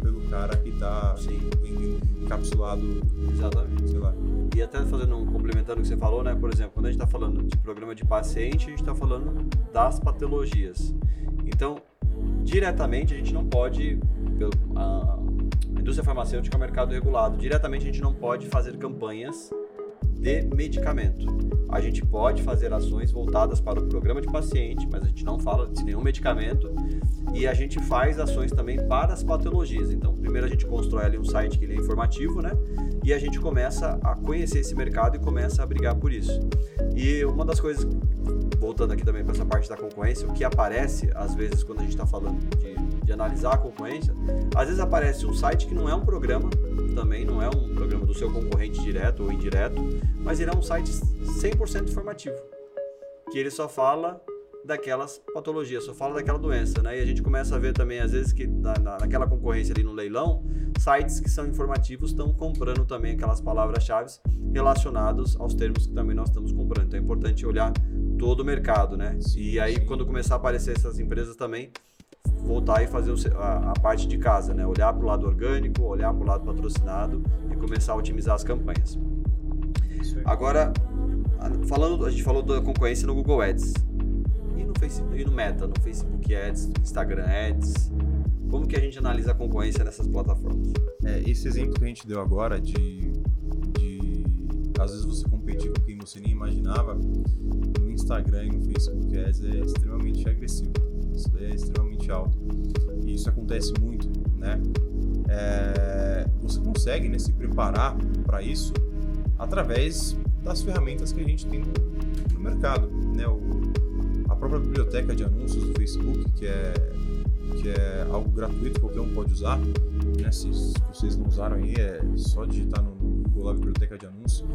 pelo cara que está vendendo encapsulado. Exatamente. Sei lá. E até fazendo um complementando o que você falou, né? Por exemplo, quando a gente está falando de programa de paciente, a gente está falando das patologias. Então, diretamente a gente não pode, a indústria farmacêutica é um mercado regulado, diretamente a gente não pode fazer campanhas de medicamento. A gente pode fazer ações voltadas para o programa de paciente, mas a gente não fala de nenhum medicamento e a gente faz ações também para as patologias. Então, primeiro a gente constrói ali um site que ele é informativo, né? E a gente começa a conhecer esse mercado e começa a brigar por isso. E uma das coisas voltando aqui também para essa parte da concorrência, o que aparece, às vezes, quando a gente está falando de, de, analisar a concorrência, às vezes aparece um site que não é um programa, também não é um programa do seu concorrente direto ou indireto, mas ele é um site 100% informativo, que ele só fala daquelas patologias, só fala daquela doença, né? E a gente começa a ver também, às vezes, que na, na, naquela concorrência ali no leilão, sites que são informativos estão comprando também aquelas palavras-chave relacionadas aos termos que também nós estamos comprando. Então é importante olhar todo o mercado, né? Sim, e aí, sim. quando começar a aparecer essas empresas também, voltar e fazer a, parte de casa, né? Olhar para o lado orgânico, olhar para o lado patrocinado e começar a otimizar as campanhas. Agora, falando, a gente falou da concorrência no Google Ads e no Facebook, e no Meta, no Facebook Ads, Instagram Ads. Como que a gente analisa a concorrência nessas plataformas? É, esse exemplo que a gente deu agora de, de às vezes você competir com quem você nem imaginava no Instagram e no Facebook Ads é extremamente agressivo. Isso é extremamente alto. E isso acontece muito, né? É, você consegue né, se preparar para isso através das ferramentas que a gente tem no, no mercado, né? O, própria biblioteca de anúncios do Facebook, que é que é algo gratuito, qualquer um pode usar. Né? Se, se vocês não usaram aí, é só digitar no Google lá, biblioteca de anúncios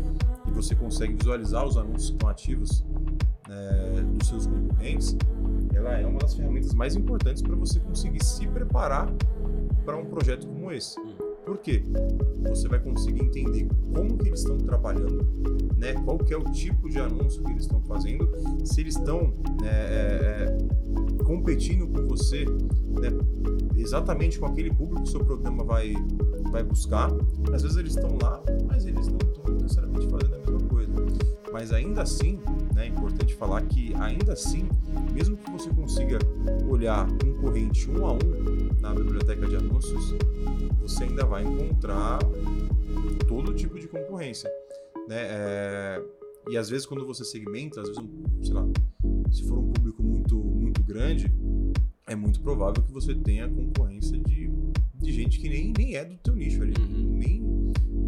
e você consegue visualizar os anúncios que estão ativos é, dos seus concorrentes. Ela é uma das ferramentas mais importantes para você conseguir se preparar para um projeto como esse. Por quê? Você vai conseguir entender como que eles estão trabalhando, né? Qual que é o tipo de anúncio que eles estão fazendo, se eles estão é, é, é, competindo com você, né? Exatamente com aquele público que o seu programa vai, vai buscar. Às vezes eles estão lá, mas eles não estão necessariamente Mas ainda assim, né, é importante falar que ainda assim, mesmo que você consiga olhar concorrente um a um na biblioteca de anúncios, você ainda vai encontrar todo tipo de concorrência. Né? É... E às vezes quando você segmenta, às vezes, sei lá, se for um público muito, muito grande, é muito provável que você tenha concorrência de, de gente que nem, nem é do teu nicho ali, uhum. nem,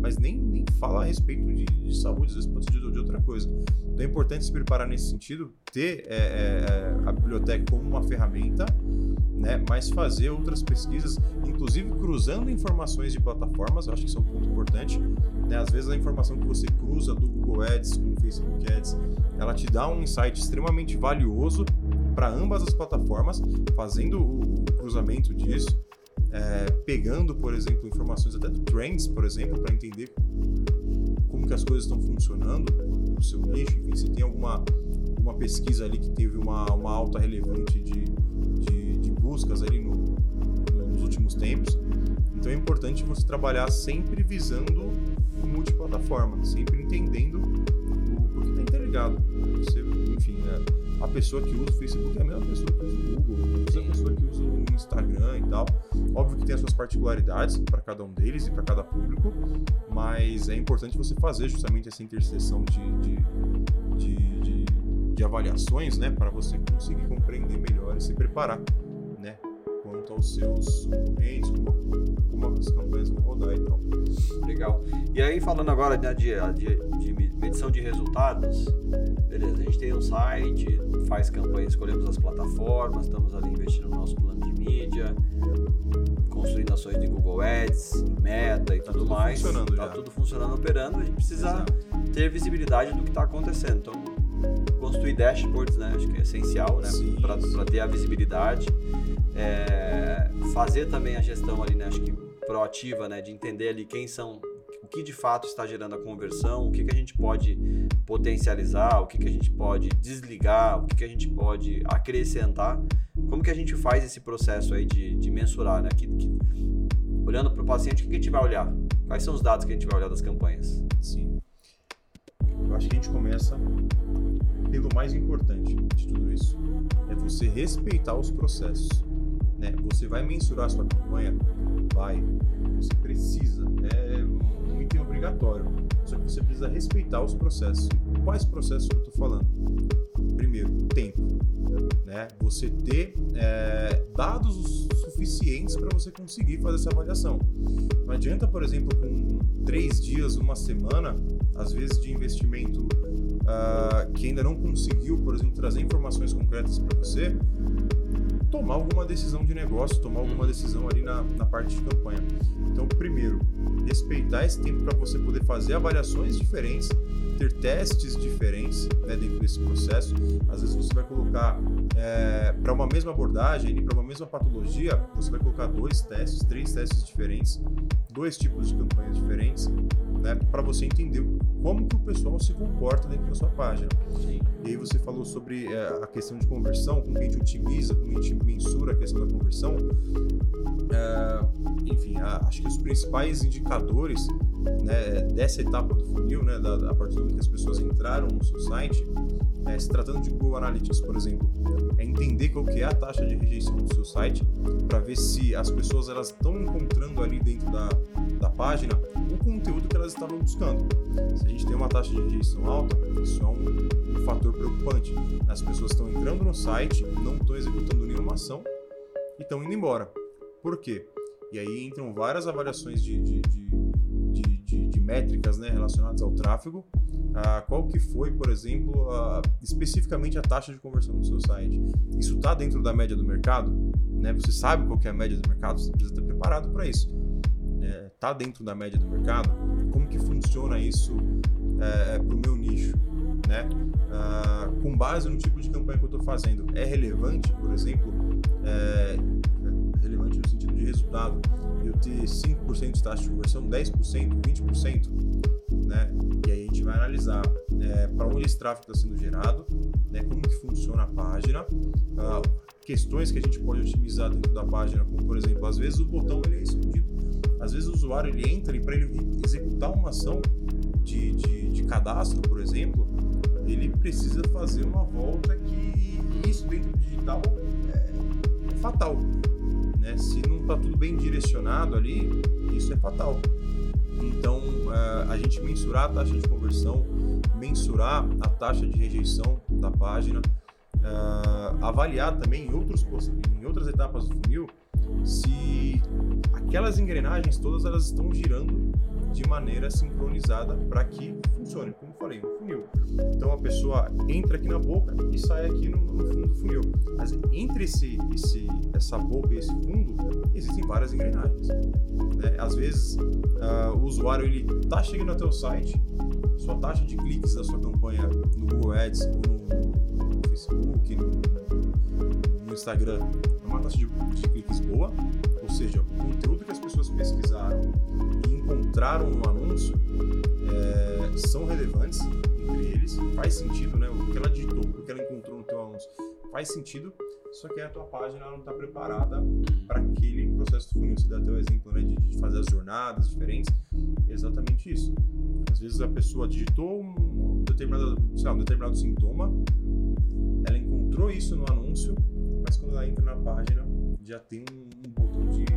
mas nem, nem fala a respeito de, de saúde, às vezes pode ser de, de, outra coisa. Então é importante se preparar nesse sentido, ter é, é, a biblioteca como uma ferramenta né, mas fazer outras pesquisas, inclusive cruzando informações de plataformas, acho que isso é um ponto importante. Né? Às vezes a informação que você cruza do Google Ads com o Facebook Ads, ela te dá um insight extremamente valioso para ambas as plataformas, fazendo o, cruzamento disso, é, pegando, por exemplo, informações até do Trends, por exemplo, para entender como que as coisas estão funcionando no seu nicho, enfim, se tem alguma uma pesquisa ali que teve uma, uma alta relevante de, buscas ali no, no, nos últimos tempos. Então é importante você trabalhar sempre visando o multiplataforma, sempre entendendo o, o que está interligado. Você, enfim, é, a pessoa que usa o Facebook é a mesma pessoa que usa o Google, é a pessoa que usa o Instagram e tal. Óbvio que tem as suas particularidades para cada um deles e para cada público, mas é importante você fazer justamente essa interseção de, de, de, de, de avaliações, né, para você conseguir compreender melhor e se preparar quanto aos seus concorrentes, como, como as campanhas vão rodar e tal. Legal. E aí, falando agora né, de, de, de medição de resultados, beleza, a gente tem um site, faz campanha, escolhemos as plataformas, estamos ali investindo no nosso plano de mídia, construindo ações de Google Ads, Meta e tá tudo, tudo mais. Funcionando tá já. tudo funcionando, operando, a gente precisa Exato. ter visibilidade do que está acontecendo. Então, construir dashboards, né? Acho que é essencial, né? Para ter a visibilidade. É, fazer também a gestão ali, né? Acho que proativa, né? De entender ali quem são, o que de fato está gerando a conversão, o que, que a gente pode potencializar, o que, que a gente pode desligar, o que, que a gente pode acrescentar. Como que a gente faz esse processo aí de, de mensurar, né? Que, que, olhando para o paciente, o que, a gente vai olhar? Quais são os dados que a gente vai olhar das campanhas? Sim. Eu acho que a gente começa pelo mais importante de tudo isso. É você respeitar os processos. Né? Você vai mensurar a sua campanha? Vai. Você precisa. É um item obrigatório. Só que você precisa respeitar os processos. Quais processos eu estou falando? Primeiro, tempo. Né? Você ter é, dados suficientes para você conseguir fazer essa avaliação. Não adianta, por exemplo, com três dias, uma semana, às vezes de investimento uh, que ainda não conseguiu, por exemplo, trazer informações concretas para você, tomar alguma decisão de negócio, tomar alguma uhum. decisão ali na, na parte de campanha. Então, primeiro, respeitar esse tempo para você poder fazer avaliações diferentes, ter testes diferentes né, dentro desse processo. Às vezes você vai colocar é, para uma mesma abordagem, para uma mesma patologia, você vai colocar dois testes, três testes diferentes, dois tipos de campanhas diferentes né, para você entender como que o pessoal se comporta dentro da sua página. Sim. E aí você falou sobre é, a questão de conversão, como a gente otimiza, como a gente mensura a questão da conversão. É, enfim, a, acho que os principais indicadores né, dessa etapa do funil, né, da, a partir do momento que as pessoas entraram no seu site, é, se tratando de Google Analytics, por exemplo, é entender qual que é a taxa de rejeição do seu site para ver se as pessoas elas estão encontrando ali dentro da, da página o conteúdo que elas estavam buscando. Se a gente tem uma taxa de rejeição alta, isso é um, um fator preocupante. As pessoas estão entrando no site, não estão executando nenhuma ação e estão indo embora. Por quê? E aí entram várias avaliações de, de, de métricas né, relacionadas ao tráfego qual que foi, por exemplo, especificamente a taxa de conversão no seu site. Isso está dentro da média do mercado? Né? Você sabe qual é a média do mercado? Você precisa estar preparado para isso. Está né? dentro da média do mercado? Como que funciona isso é, é para o meu nicho? Né? Com base no tipo de campanha que eu estou fazendo, é relevante, por exemplo, é, é relevante no sentido de resultado, eu ter 5% de taxa de conversão, 10%, 20%, né? E aí a gente vai analisar é, para onde esse tráfego está sendo gerado, né? Como que funciona a página, uh, questões que a gente pode otimizar dentro da página, como por exemplo, às vezes o botão ele é escondido, às vezes o usuário ele entra e para ele executar uma ação de, de, de cadastro, por exemplo, ele precisa fazer uma volta que isso dentro do digital é, é fatal. Né? Se não está tudo bem direcionado ali, isso é fatal. Então, uh, a gente mensurar a taxa de conversão, mensurar a taxa de rejeição da página, uh, avaliar também em, outros, em outras etapas do funil se aquelas engrenagens todas elas estão girando de maneira sincronizada para que funcione, Então a pessoa entra aqui na boca e sai aqui no, no fundo do funil. Mas entre esse, esse, essa boca e esse fundo existem várias engrenagens. Né? Às vezes uh, o usuário ele está chegando até o site, sua taxa de cliques da sua campanha no Google Ads ou no, no Facebook, no, no Instagram é uma taxa de, de cliques boa, ou seja, o conteúdo que as pessoas pesquisaram e encontraram no anúncio é, são relevantes entre eles, faz sentido, né? O que ela digitou, o que ela encontrou no teu anúncio faz sentido, só que a tua página não está preparada para aquele processo do funil. Você dá o exemplo né, de, de, fazer as jornadas diferentes, é exatamente isso. Às vezes a pessoa digitou um determinado, lá, um determinado sintoma, ela encontrou isso no anúncio, mas quando ela entra na página já tem um, um botão sei de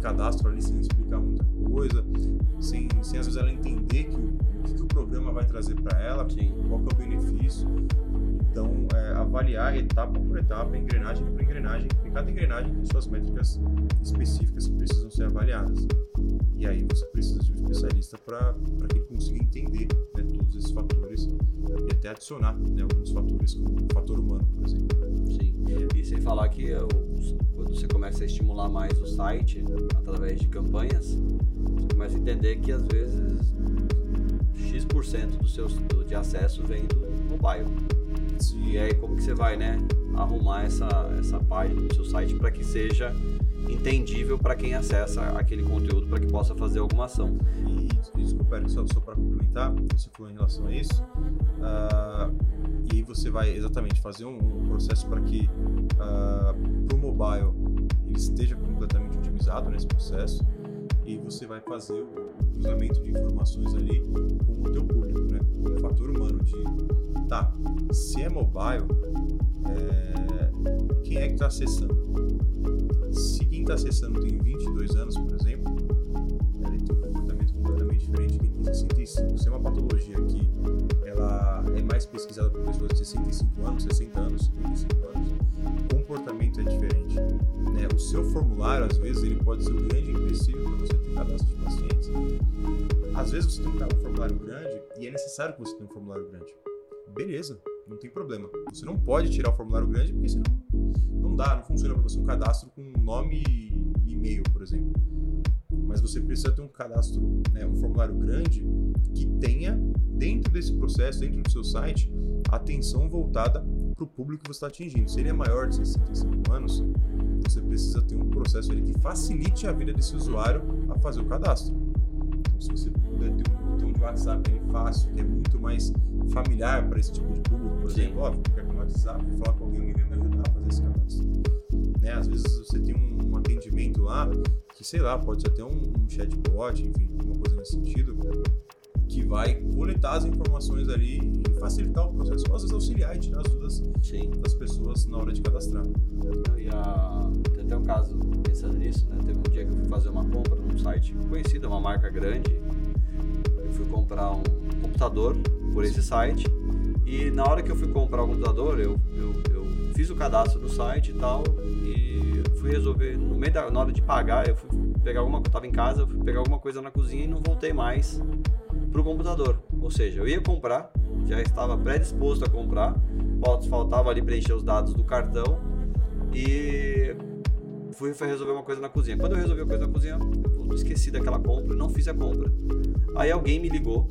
cadastro ali sem explicar muita coisa, sem, sem às vezes ela entender que o, que, o programa vai trazer para ela, Sim. qual que é o benefício. Então, é, avaliar etapa por etapa, engrenagem por engrenagem, e cada engrenagem tem suas métricas específicas que precisam ser avaliadas. E aí você precisa de um especialista para que ele consiga entender né, todos esses fatores e até adicionar né, alguns fatores, como o fator humano, por exemplo. Sim, falar que quando você começa a estimular mais o site através de campanhas, você começa a entender que às vezes X% do seu, de acesso vem do mobile. E aí como que você vai, né, arrumar essa, essa página do seu site para que seja entendível para quem acessa aquele conteúdo para que possa fazer alguma ação. E desculpa, só, só para complementar, você falou em relação a isso, uh, e aí você vai exatamente fazer um, um processo para que uh, ah, para o mobile ele esteja completamente otimizado nesse processo e você vai fazer o cruzamento de informações ali com o teu público, né? Com o fator humano de, tá, se é mobile, é, quem é que está acessando? Se quem está acessando tem 22 anos, por exemplo, diferente de quem tem 65. Se é uma patologia que ela é mais pesquisada por pessoas de 65 anos, 60 anos, 55 anos, o comportamento é diferente. Né? O seu formulário, às vezes, ele pode ser o grande empecilho para você ter cadastro de pacientes. Às vezes você tem um formulário grande e é necessário que você tenha um formulário grande. Beleza, não tem problema. Você não pode tirar o formulário grande porque senão não dá, não funciona para você um cadastro com nome e e-mail, por exemplo. Mas você precisa ter um cadastro, né, um formulário grande que tenha dentro desse processo, dentro do seu site, atenção voltada para o público que você está atingindo. Se ele é maior de 65 anos, você precisa ter um processo ali que facilite a vida desse usuário a fazer o cadastro. Então, se você puder ter WhatsApp é fácil, que é muito mais familiar para esse tipo de público, por Sim. exemplo, ó, eu quero no WhatsApp, falar com alguém, alguém vai me ajudar a fazer esse cadastro. Né? Às vezes você tem um, um atendimento lá, que sei lá, pode ser até um, um chatbot, enfim, alguma coisa nesse sentido, que vai coletar as informações ali e facilitar o processo, ou às vezes auxiliar e tirar as dúvidas das pessoas na hora de cadastrar. E a... Tem até um caso, pensando nisso, né? Teve um dia que eu fui fazer uma compra num site conhecido, uma marca grande. Eu fui comprar um computador por esse site. E na hora que eu fui comprar o computador, eu, eu, eu fiz o cadastro no site e tal. E fui resolver, no meio da na hora de pagar, eu fui pegar alguma coisa, tava em casa, fui pegar alguma coisa na cozinha e não voltei mais pro computador. Ou seja, eu ia comprar, já estava predisposto a comprar, faltava ali preencher os dados do cartão e fui fui resolver uma coisa na cozinha. Quando eu resolvi a coisa na cozinha, eu esqueci daquela compra, não fiz a compra. Aí alguém me ligou,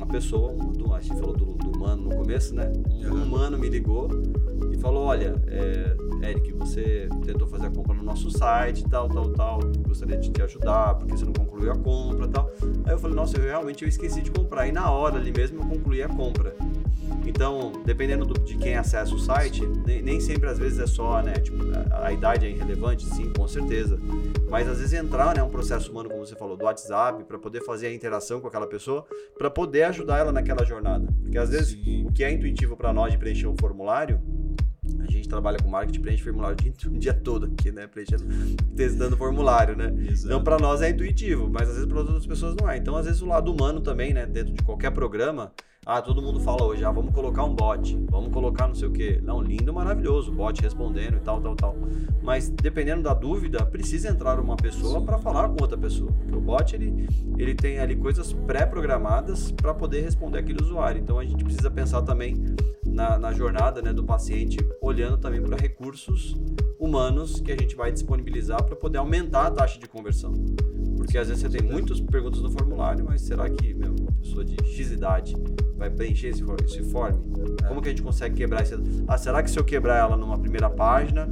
uma pessoa, do, a gente falou do, do humano no começo, né? Um humano me ligou e falou: Olha, é, Eric, você tentou fazer a compra no nosso site, tal, tal, tal. Gostaria de te ajudar, porque você não concluiu a compra, tal. Aí eu falei: Nossa, eu realmente eu esqueci de comprar. E na hora ali mesmo eu concluí a compra. Então, dependendo do- de quem acessa o site, nem, nem sempre às vezes é só, né? Tipo, a, a idade é irrelevante, sim, com certeza. Mas às vezes entrar, né, um processo humano, como você falou, do WhatsApp, para poder fazer a interação com aquela pessoa, para poder ajudar ela naquela jornada. Porque às vezes Sim. o que é intuitivo para nós de preencher um formulário, a gente trabalha com marketing, preenche formulário o dia, todo aqui, né? Preenchendo, testando formulário, né? Exato. Então, para nós é intuitivo, mas às vezes para outras pessoas não é. Então, às vezes o lado humano também, né, dentro de qualquer programa, ah, todo mundo fala hoje, ah, vamos colocar um bot, vamos colocar não sei o quê. Não, lindo, maravilhoso, bot respondendo e tal, tal, tal. Mas dependendo da dúvida, precisa entrar uma pessoa para falar com outra pessoa. Porque o bot ele, ele tem ali coisas pré-programadas para poder responder aquele usuário. Então a gente precisa pensar também na, na jornada né, do paciente, olhando também para recursos humanos que a gente vai disponibilizar para poder aumentar a taxa de conversão. Porque às vezes você tem muitas perguntas no formulário, mas será que meu, uma pessoa de X idade vai preencher esse, esse form? Como que a gente consegue quebrar esse. Ah, será que se eu quebrar ela numa primeira página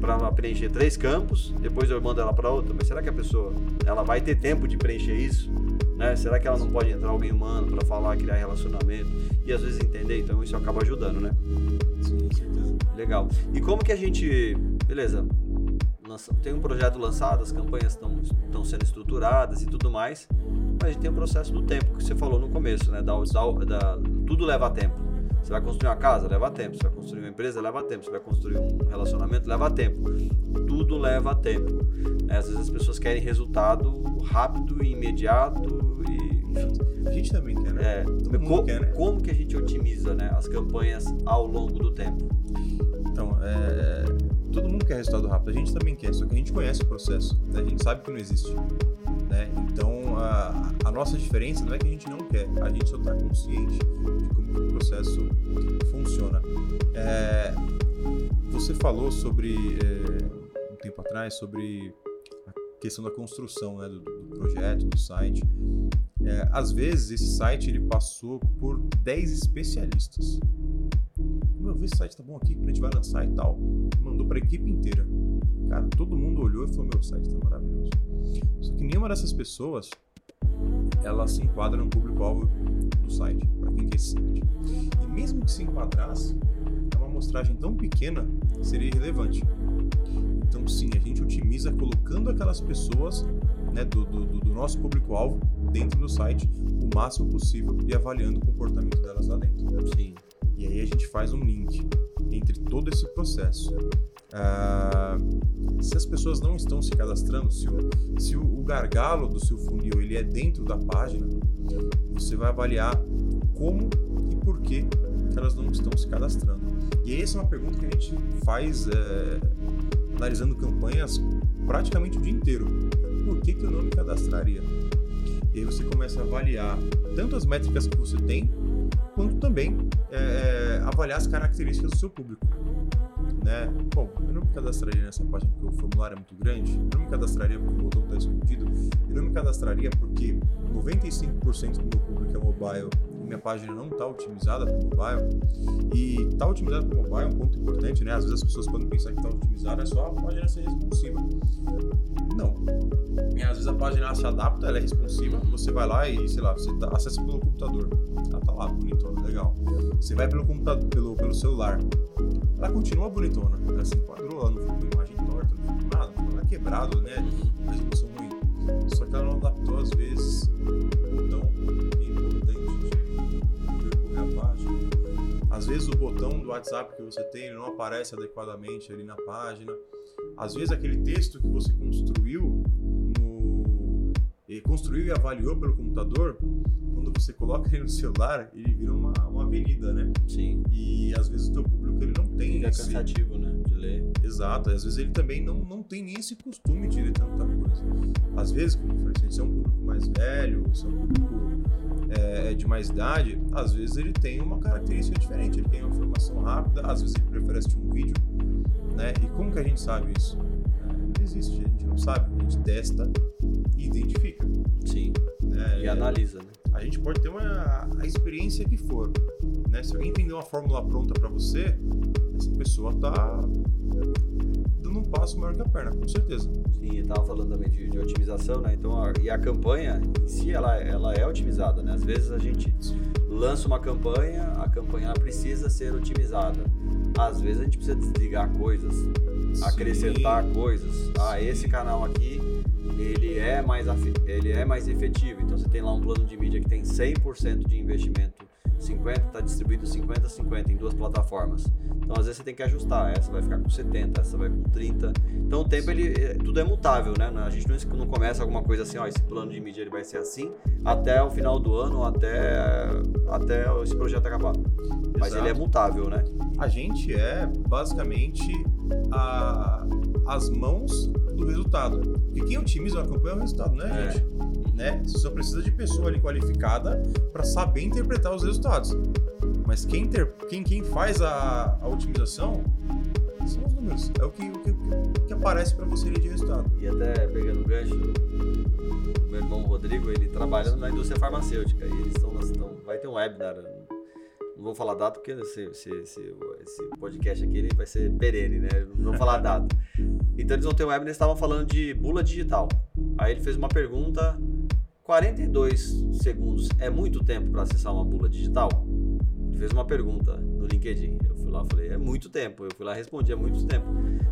para preencher três campos, depois eu mando ela para outra? Mas será que a pessoa ela vai ter tempo de preencher isso? Né? Será que ela não pode entrar alguém humano para falar, criar relacionamento e às vezes entender? Então isso acaba ajudando, né? Sim, certeza. Legal. E como que a gente. Beleza. Tem um projeto lançado, as campanhas estão sendo estruturadas e tudo mais, mas a gente tem o processo do tempo que você falou no começo, né? Da, da- da- tudo leva tempo. Você vai construir uma casa, leva tempo. Você vai construir uma empresa, leva tempo. Você vai construir um relacionamento, leva tempo. Tudo leva tempo. né? Às vezes as pessoas querem resultado rápido e imediato e enfim. A gente também quer, né? É, Todo mundo co- quer, né? como que a gente otimiza né, as campanhas ao longo do tempo? Então, é, todo mundo quer resultado rápido, a gente também quer, só que a gente conhece o processo, né? a gente sabe que não existe. Né? Então, a, a nossa diferença não é que a gente não quer, a gente só está consciente de como o processo funciona. É, você falou sobre, é, um tempo atrás, sobre a questão da construção né, do, do projeto, do site. É, às vezes, esse site ele passou por 10 especialistas meu, esse site tá bom aqui, que a gente vai lançar e tal. Mandou pra equipe inteira. Cara, todo mundo olhou e falou, meu, o site tá maravilhoso. Só que nenhuma dessas pessoas, ela se enquadra no público-alvo do site, pra quem quer esse site. E mesmo que se enquadrasse, é uma amostragem tão pequena que seria irrelevante. Então, sim, a gente otimiza colocando aquelas pessoas né, do, do, do- do nosso público-alvo dentro do site o máximo possível e avaliando o comportamento delas lá dentro. Sim. E aí a gente faz um link entre todo esse processo. Ah, se as pessoas não estão se cadastrando, se, o, se o, gargalo do seu funil ele é dentro da página, você vai avaliar como e por que elas não estão se cadastrando. E essa é uma pergunta que a gente faz é, analisando campanhas praticamente o dia inteiro. Por que, que eu não me cadastraria? E aí você começa a avaliar tanto as métricas que você tem, quanto também é, avaliar as características do seu público. Né? Bom, eu não me cadastraria nessa página porque o formulário é muito grande, eu não me cadastraria porque o botão está escondido, eu não me cadastraria porque 95% do meu público é mobile minha página não está otimizada para mobile, e está otimizada para mobile é um ponto importante, né? Às vezes as pessoas podem pensar que está otimizada é só a página ser responsiva. Não. E às vezes a página se adapta, ela é responsiva, você vai lá e, sei lá, você tá, acessa pelo computador. Ela tá lá, bonitona, legal. Você vai pelo computador, pelo, pelo celular. Ela continua bonitona. Ela se enquadrou, ela não ficou com imagem torta, não ficou nada, ela é quebrado, né? Resolução ruim. Às vezes o botão do WhatsApp que você tem ele não aparece adequadamente ali na página. Às vezes aquele texto que você construiu no... e construiu e avaliou pelo computador, quando você coloca ele no celular, ele vira uma, uma avenida, né? Sim. E às vezes o teu público ele não tem Fica esse... cansativo, né? De ler. Exato, às vezes ele também não, não tem nem esse costume de ler tanta coisa. Às vezes, como eu falei, se é um público mais velho, se é um público é, de mais idade, às vezes ele tem uma característica diferente, ele tem uma informação rápida, às vezes ele prefere assistir um vídeo, né? E como que a gente sabe isso? É, não existe, a gente não sabe, a gente testa e identifica. Sim. Né? E analisa, né? A gente pode ter uma, a experiência que for, né? Se alguém tem uma fórmula pronta para você, essa pessoa tá dando um passo maior que a perna, com certeza. Sim, eu tava falando também de, de otimização, né? Então, a, e a campanha em si, ela, ela é otimizada, né? Às vezes a gente lança uma campanha, a campanha precisa ser otimizada. Às vezes a gente precisa desligar coisas, acrescentar coisas. Ah, esse canal aqui, ele é mais ele é mais efetivo. Então você tem lá um plano de mídia que tem 100% de investimento, 50 está distribuído 50 50 em duas plataformas. Então às vezes você tem que ajustar, essa vai ficar com 70, essa vai com 30. Então o tempo ele é- tudo é mutável, né? A gente não, não começa alguma coisa assim, ó, esse plano de mídia ele vai ser assim até o final do ano, até até esse projeto acabar. Mas Exato. ele é mutável, né? A gente é basicamente a- as mãos resultado. Porque quem otimiza uma campanha é o resultado, né, É. gente? Né? Você só precisa de pessoa ali qualificada para saber interpretar os resultados. Mas quem, ter- quem, quem faz a, a otimização são os números. É o que, o que, o que aparece para você ali de resultado. E até pegando o gancho, meu irmão Rodrigo, ele trabalha na indústria farmacêutica e eles estão, vai ter um webinar. Não vou falar data porque esse, esse, esse, esse podcast aqui ele vai ser perene, né? Não vou falar data. Então eles vão ter um webinar, eles estavam falando de bula digital. Aí ele fez uma pergunta: 42 segundos é muito tempo para acessar uma bula digital? Ele fez uma pergunta no LinkedIn. Eu fui lá e falei: é muito tempo. Eu fui lá e respondi: é muito tempo.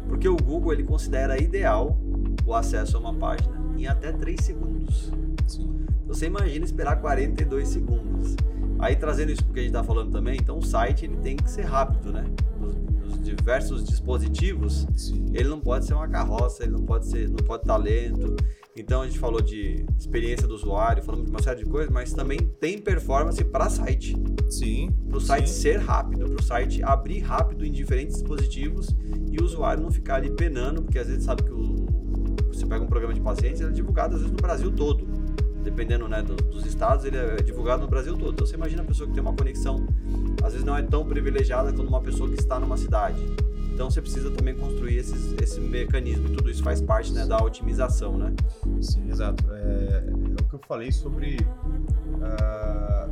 Porque o Google ele considera ideal o acesso a uma página em até 3 segundos. Sim. Então, Você imagina esperar 42 segundos. Aí trazendo isso porque a gente está falando também, então o site ele tem que ser rápido, né? Nos, nos diversos dispositivos, Sim. ele não pode ser uma carroça, ele não pode ser, não pode estar lento. Então a gente falou de experiência do usuário, falamos de uma série de coisas, mas também tem performance para site, Sim. para o site Sim. ser rápido, para o site abrir rápido em diferentes dispositivos e o usuário não ficar ali penando, porque às vezes sabe que o, você pega um programa de pacientes, ele é divulgado às vezes no Brasil todo. Dependendo né, do- dos estados, ele é divulgado no Brasil todo. Então você imagina a pessoa que tem uma conexão, às vezes não é tão privilegiada quanto uma pessoa que está numa cidade. Então você precisa também construir esses, esse mecanismo e tudo isso faz parte né, da otimização, né? Sim, exato. É, é o que eu falei sobre. ah,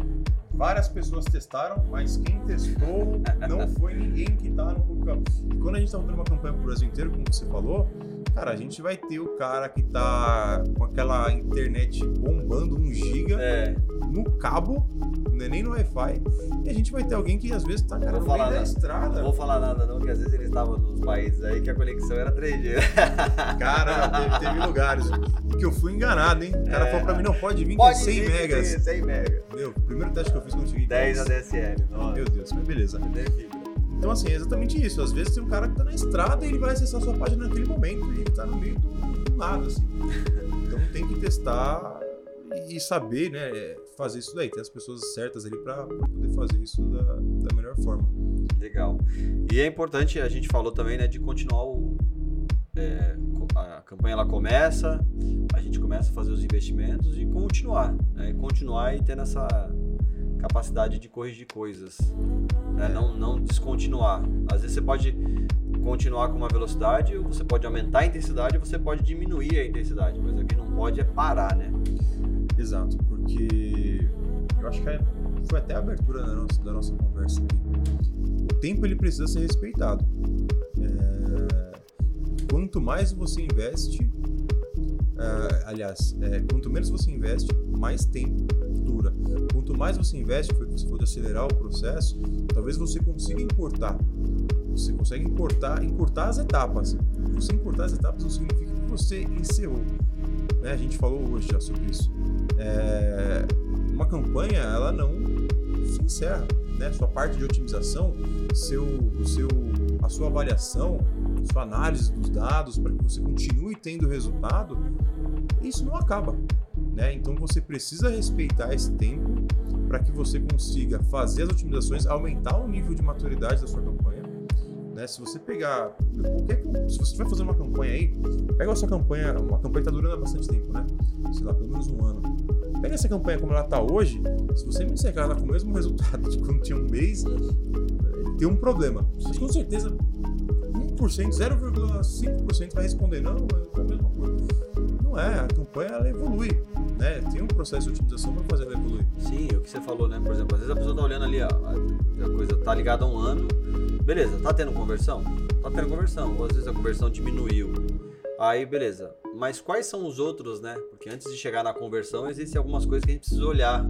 várias pessoas testaram, mas quem testou não foi ninguém que tá no público. E quando a gente tá montando uma campanha pro Brasil inteiro, como você falou, cara, a gente vai ter o cara que tá com aquela internet bombando um giga É, no cabo, não é nem no Wi-Fi, e a gente vai ter alguém que às vezes tá, cara, no falar meio da estrada. não vou falar nada não, que às vezes eles estavam nos países aí que a conexão era 3G. Cara, teve, teve lugares que eu fui enganado, hein? O cara É. falou pra mim, não, pode vir que é Pode 100 vir megas. tem 100 mega. Meu, o primeiro teste que eu fiz quando cheguei 10 10 ADSL. Nossa, Meu Deus, mas beleza. Então, assim, é exatamente isso. Às vezes tem um cara que tá na estrada e ele vai acessar a sua página naquele momento e ele tá no meio do, do nada, assim. Então tem que testar e saber, né, fazer isso daí. Ter as pessoas certas ali pra poder fazer isso da, da melhor forma. Legal. E é importante, a gente falou também, né, de continuar o. é, a campanha ela começa, a gente começa a fazer os investimentos e continuar. Né, continuar e tendo essa capacidade de corrigir coisas. né, não, não descontinuar. Às vezes você pode continuar com uma velocidade, ou você pode aumentar a intensidade, ou você pode diminuir a intensidade. Mas o que não pode é parar, né? Exato, porque eu acho que é, foi até a abertura da nossa, da nossa conversa aqui. O tempo ele precisa ser respeitado. É, quanto mais você investe, é, aliás, é, quanto menos você investe, mais tempo dura. Quanto mais você investe, foi que você de acelerar o processo, talvez você consiga importar. Você consegue importar, encurtar as etapas. Você encurtar as etapas não significa que você encerrou. Né? A gente falou hoje já sobre isso. É, uma campanha, ela não se encerra. Né? Sua parte de otimização, seu, seu, a sua avaliação, sua análise dos dados para que você continue tendo resultado, isso não acaba. Né? Então você precisa respeitar esse tempo para que você consiga fazer as otimizações, aumentar o nível de maturidade da sua campanha. Né? Se você pegar qualquer, se você vai fazer uma campanha aí, pega a sua campanha, uma campanha que está durando há bastante tempo, né? Sei lá, pelo menos um ano. Pega essa campanha como ela está hoje, se você me que ela com o mesmo resultado de quando tinha um mês, tem um problema. Mas com certeza 1%, 0,5% vai responder, não, é a mesma coisa. Não é, a campanha ela evolui né? Tem um processo de otimização para fazer ela evoluir. Sim, o que você falou, né? Por exemplo, às vezes a pessoa tá olhando ali, ó, a coisa tá ligada a um ano, beleza, tá tendo conversão? Tá tendo conversão, ou às vezes a conversão diminuiu. Aí, beleza. Mas quais são os outros, né? Porque antes de chegar na conversão, existem algumas coisas que a gente precisa olhar.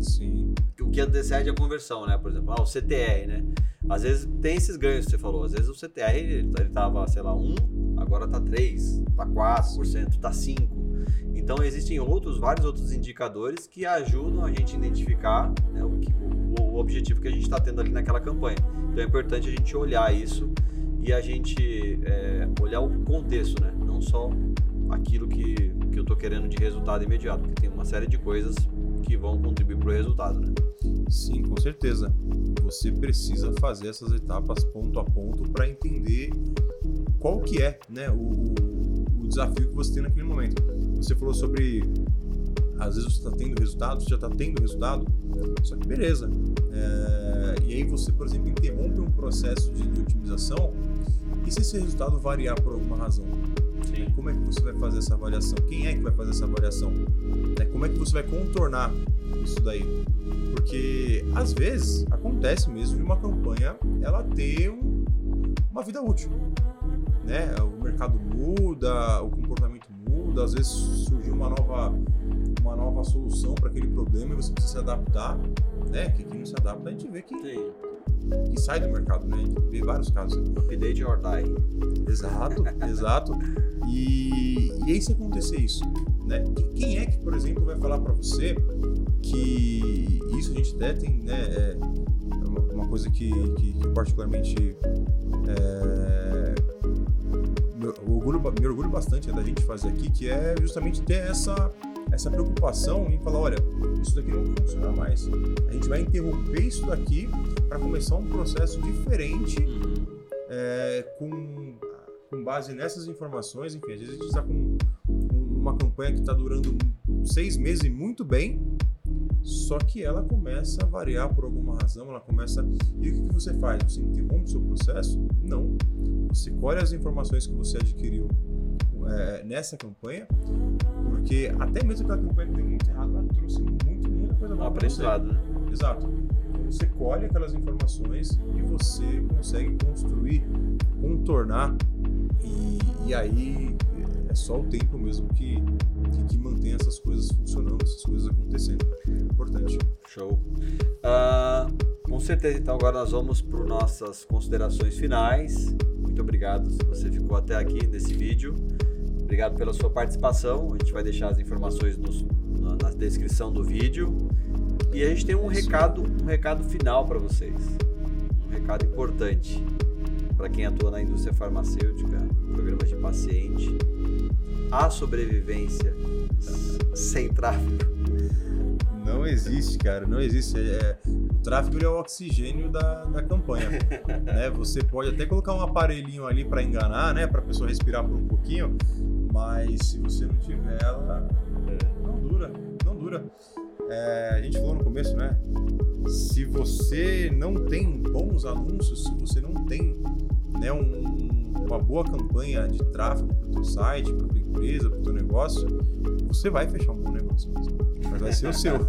Sim. O que antecede a conversão, né? Por exemplo, ah, o CTR, né? Às vezes tem esses ganhos que você falou. Às vezes o CTR, ele, ele tava, sei lá, 1, agora tá 3, tá 4%, tá 5%. Então existem outros, vários outros indicadores que ajudam a gente a identificar né, o, o, o, objetivo que a gente está tendo ali naquela campanha. Então é importante a gente olhar isso e a gente é, olhar o contexto, né? Não só aquilo que, que eu estou querendo de resultado imediato, porque tem uma série de coisas que vão contribuir para o resultado, né? Sim, com certeza. Você precisa fazer essas etapas ponto a ponto para entender qual que é né, o desafio que você tem naquele momento. Você falou sobre às vezes você está tendo resultado, você já está tendo resultado, só que beleza. É, e aí você, por exemplo, interrompe um processo de, de, otimização e se esse resultado variar por alguma razão? Como é que você vai fazer essa avaliação? Quem é que vai fazer essa avaliação? É, como é que você vai contornar isso daí? Porque às vezes acontece mesmo de uma campanha ela ter um, uma vida útil. Né? O mercado muda, o comportamento muda, às vezes surgiu uma nova, uma nova solução para aquele problema e você precisa se adaptar, né? Que quem não se adapta a gente vê que, que sai do mercado, né? A gente vê vários casos. Update or die. Exato, exato. E, e aí se acontecer isso, né? Quem é que, por exemplo, vai falar para você que isso a gente até tem, né? É uma coisa que, que, que particularmente é, me orgulho, me orgulho bastante da gente fazer aqui, que é justamente ter essa, essa preocupação em falar, olha, isso daqui não funciona mais. A gente vai interromper isso daqui para começar um processo diferente é, com, com base nessas informações. Enfim, às vezes a gente está com uma campanha que está durando seis meses e muito bem, só que ela começa a variar por alguma razão, ela começa. E o que você faz? Você interrompe o seu processo? Não. Você colhe as informações que você adquiriu é, nessa campanha, porque até mesmo aquela campanha que deu muito errado, ela trouxe muito, muita coisa boa. Aprendizado, né? Exato. Então você colhe aquelas informações e você consegue construir, contornar, e, e aí é só o tempo mesmo que, que, que, mantém essas coisas funcionando, essas coisas acontecendo. Importante. Show. Uh, com certeza, então agora nós vamos para nossas considerações finais. Muito obrigado se você ficou até aqui nesse vídeo. Obrigado pela sua participação. A gente vai deixar as informações nos, na, na, descrição do vídeo. E a gente tem um recado, um recado final para vocês. Um recado importante para quem atua na indústria farmacêutica, programas de paciente. A sobrevivência sem tráfego não existe, cara, não existe. É, o tráfego é o oxigênio da, da campanha. né? Você pode até colocar um aparelhinho ali para enganar, né, para a pessoa respirar por um pouquinho, mas se você não tiver ela, não dura, não dura. É, a gente falou no começo, né? Se você não tem bons anúncios, se você não tem né, um, uma boa campanha de tráfego para o teu site, para tua empresa, para o teu negócio, você vai fechar um bom negócio mesmo. Mas vai ser o seu.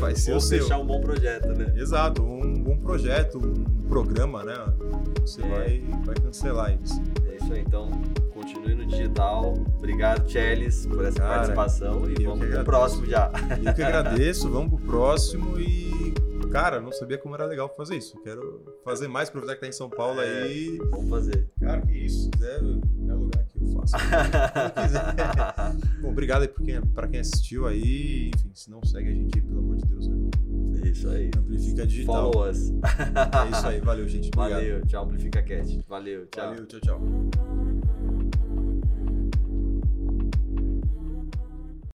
vai ser Ou o seu. fechar um bom projeto, né? Exato, um bom projeto, um programa, né? Você é. vai, vai cancelar isso. É isso aí, então continue no digital. Obrigado, Chelis, por essa Cara, participação e vamos pro próximo já. Eu que agradeço, vamos pro próximo e cara, não sabia como era legal fazer isso. Quero fazer mais, aproveitar que tá em São Paulo é, aí. Vamos fazer. Cara, que isso. Se quiser, é lugar que eu faço. Bom, obrigado aí pra quem, pra quem assistiu aí. Enfim, se não segue a gente aí, pelo amor de Deus, né? Isso aí. Amplifica Digital. Follow us. É isso aí. Valeu, gente. Obrigado. Valeu. Tchau, Amplifica Cat. Valeu. Tchau. Valeu. Tchau, tchau.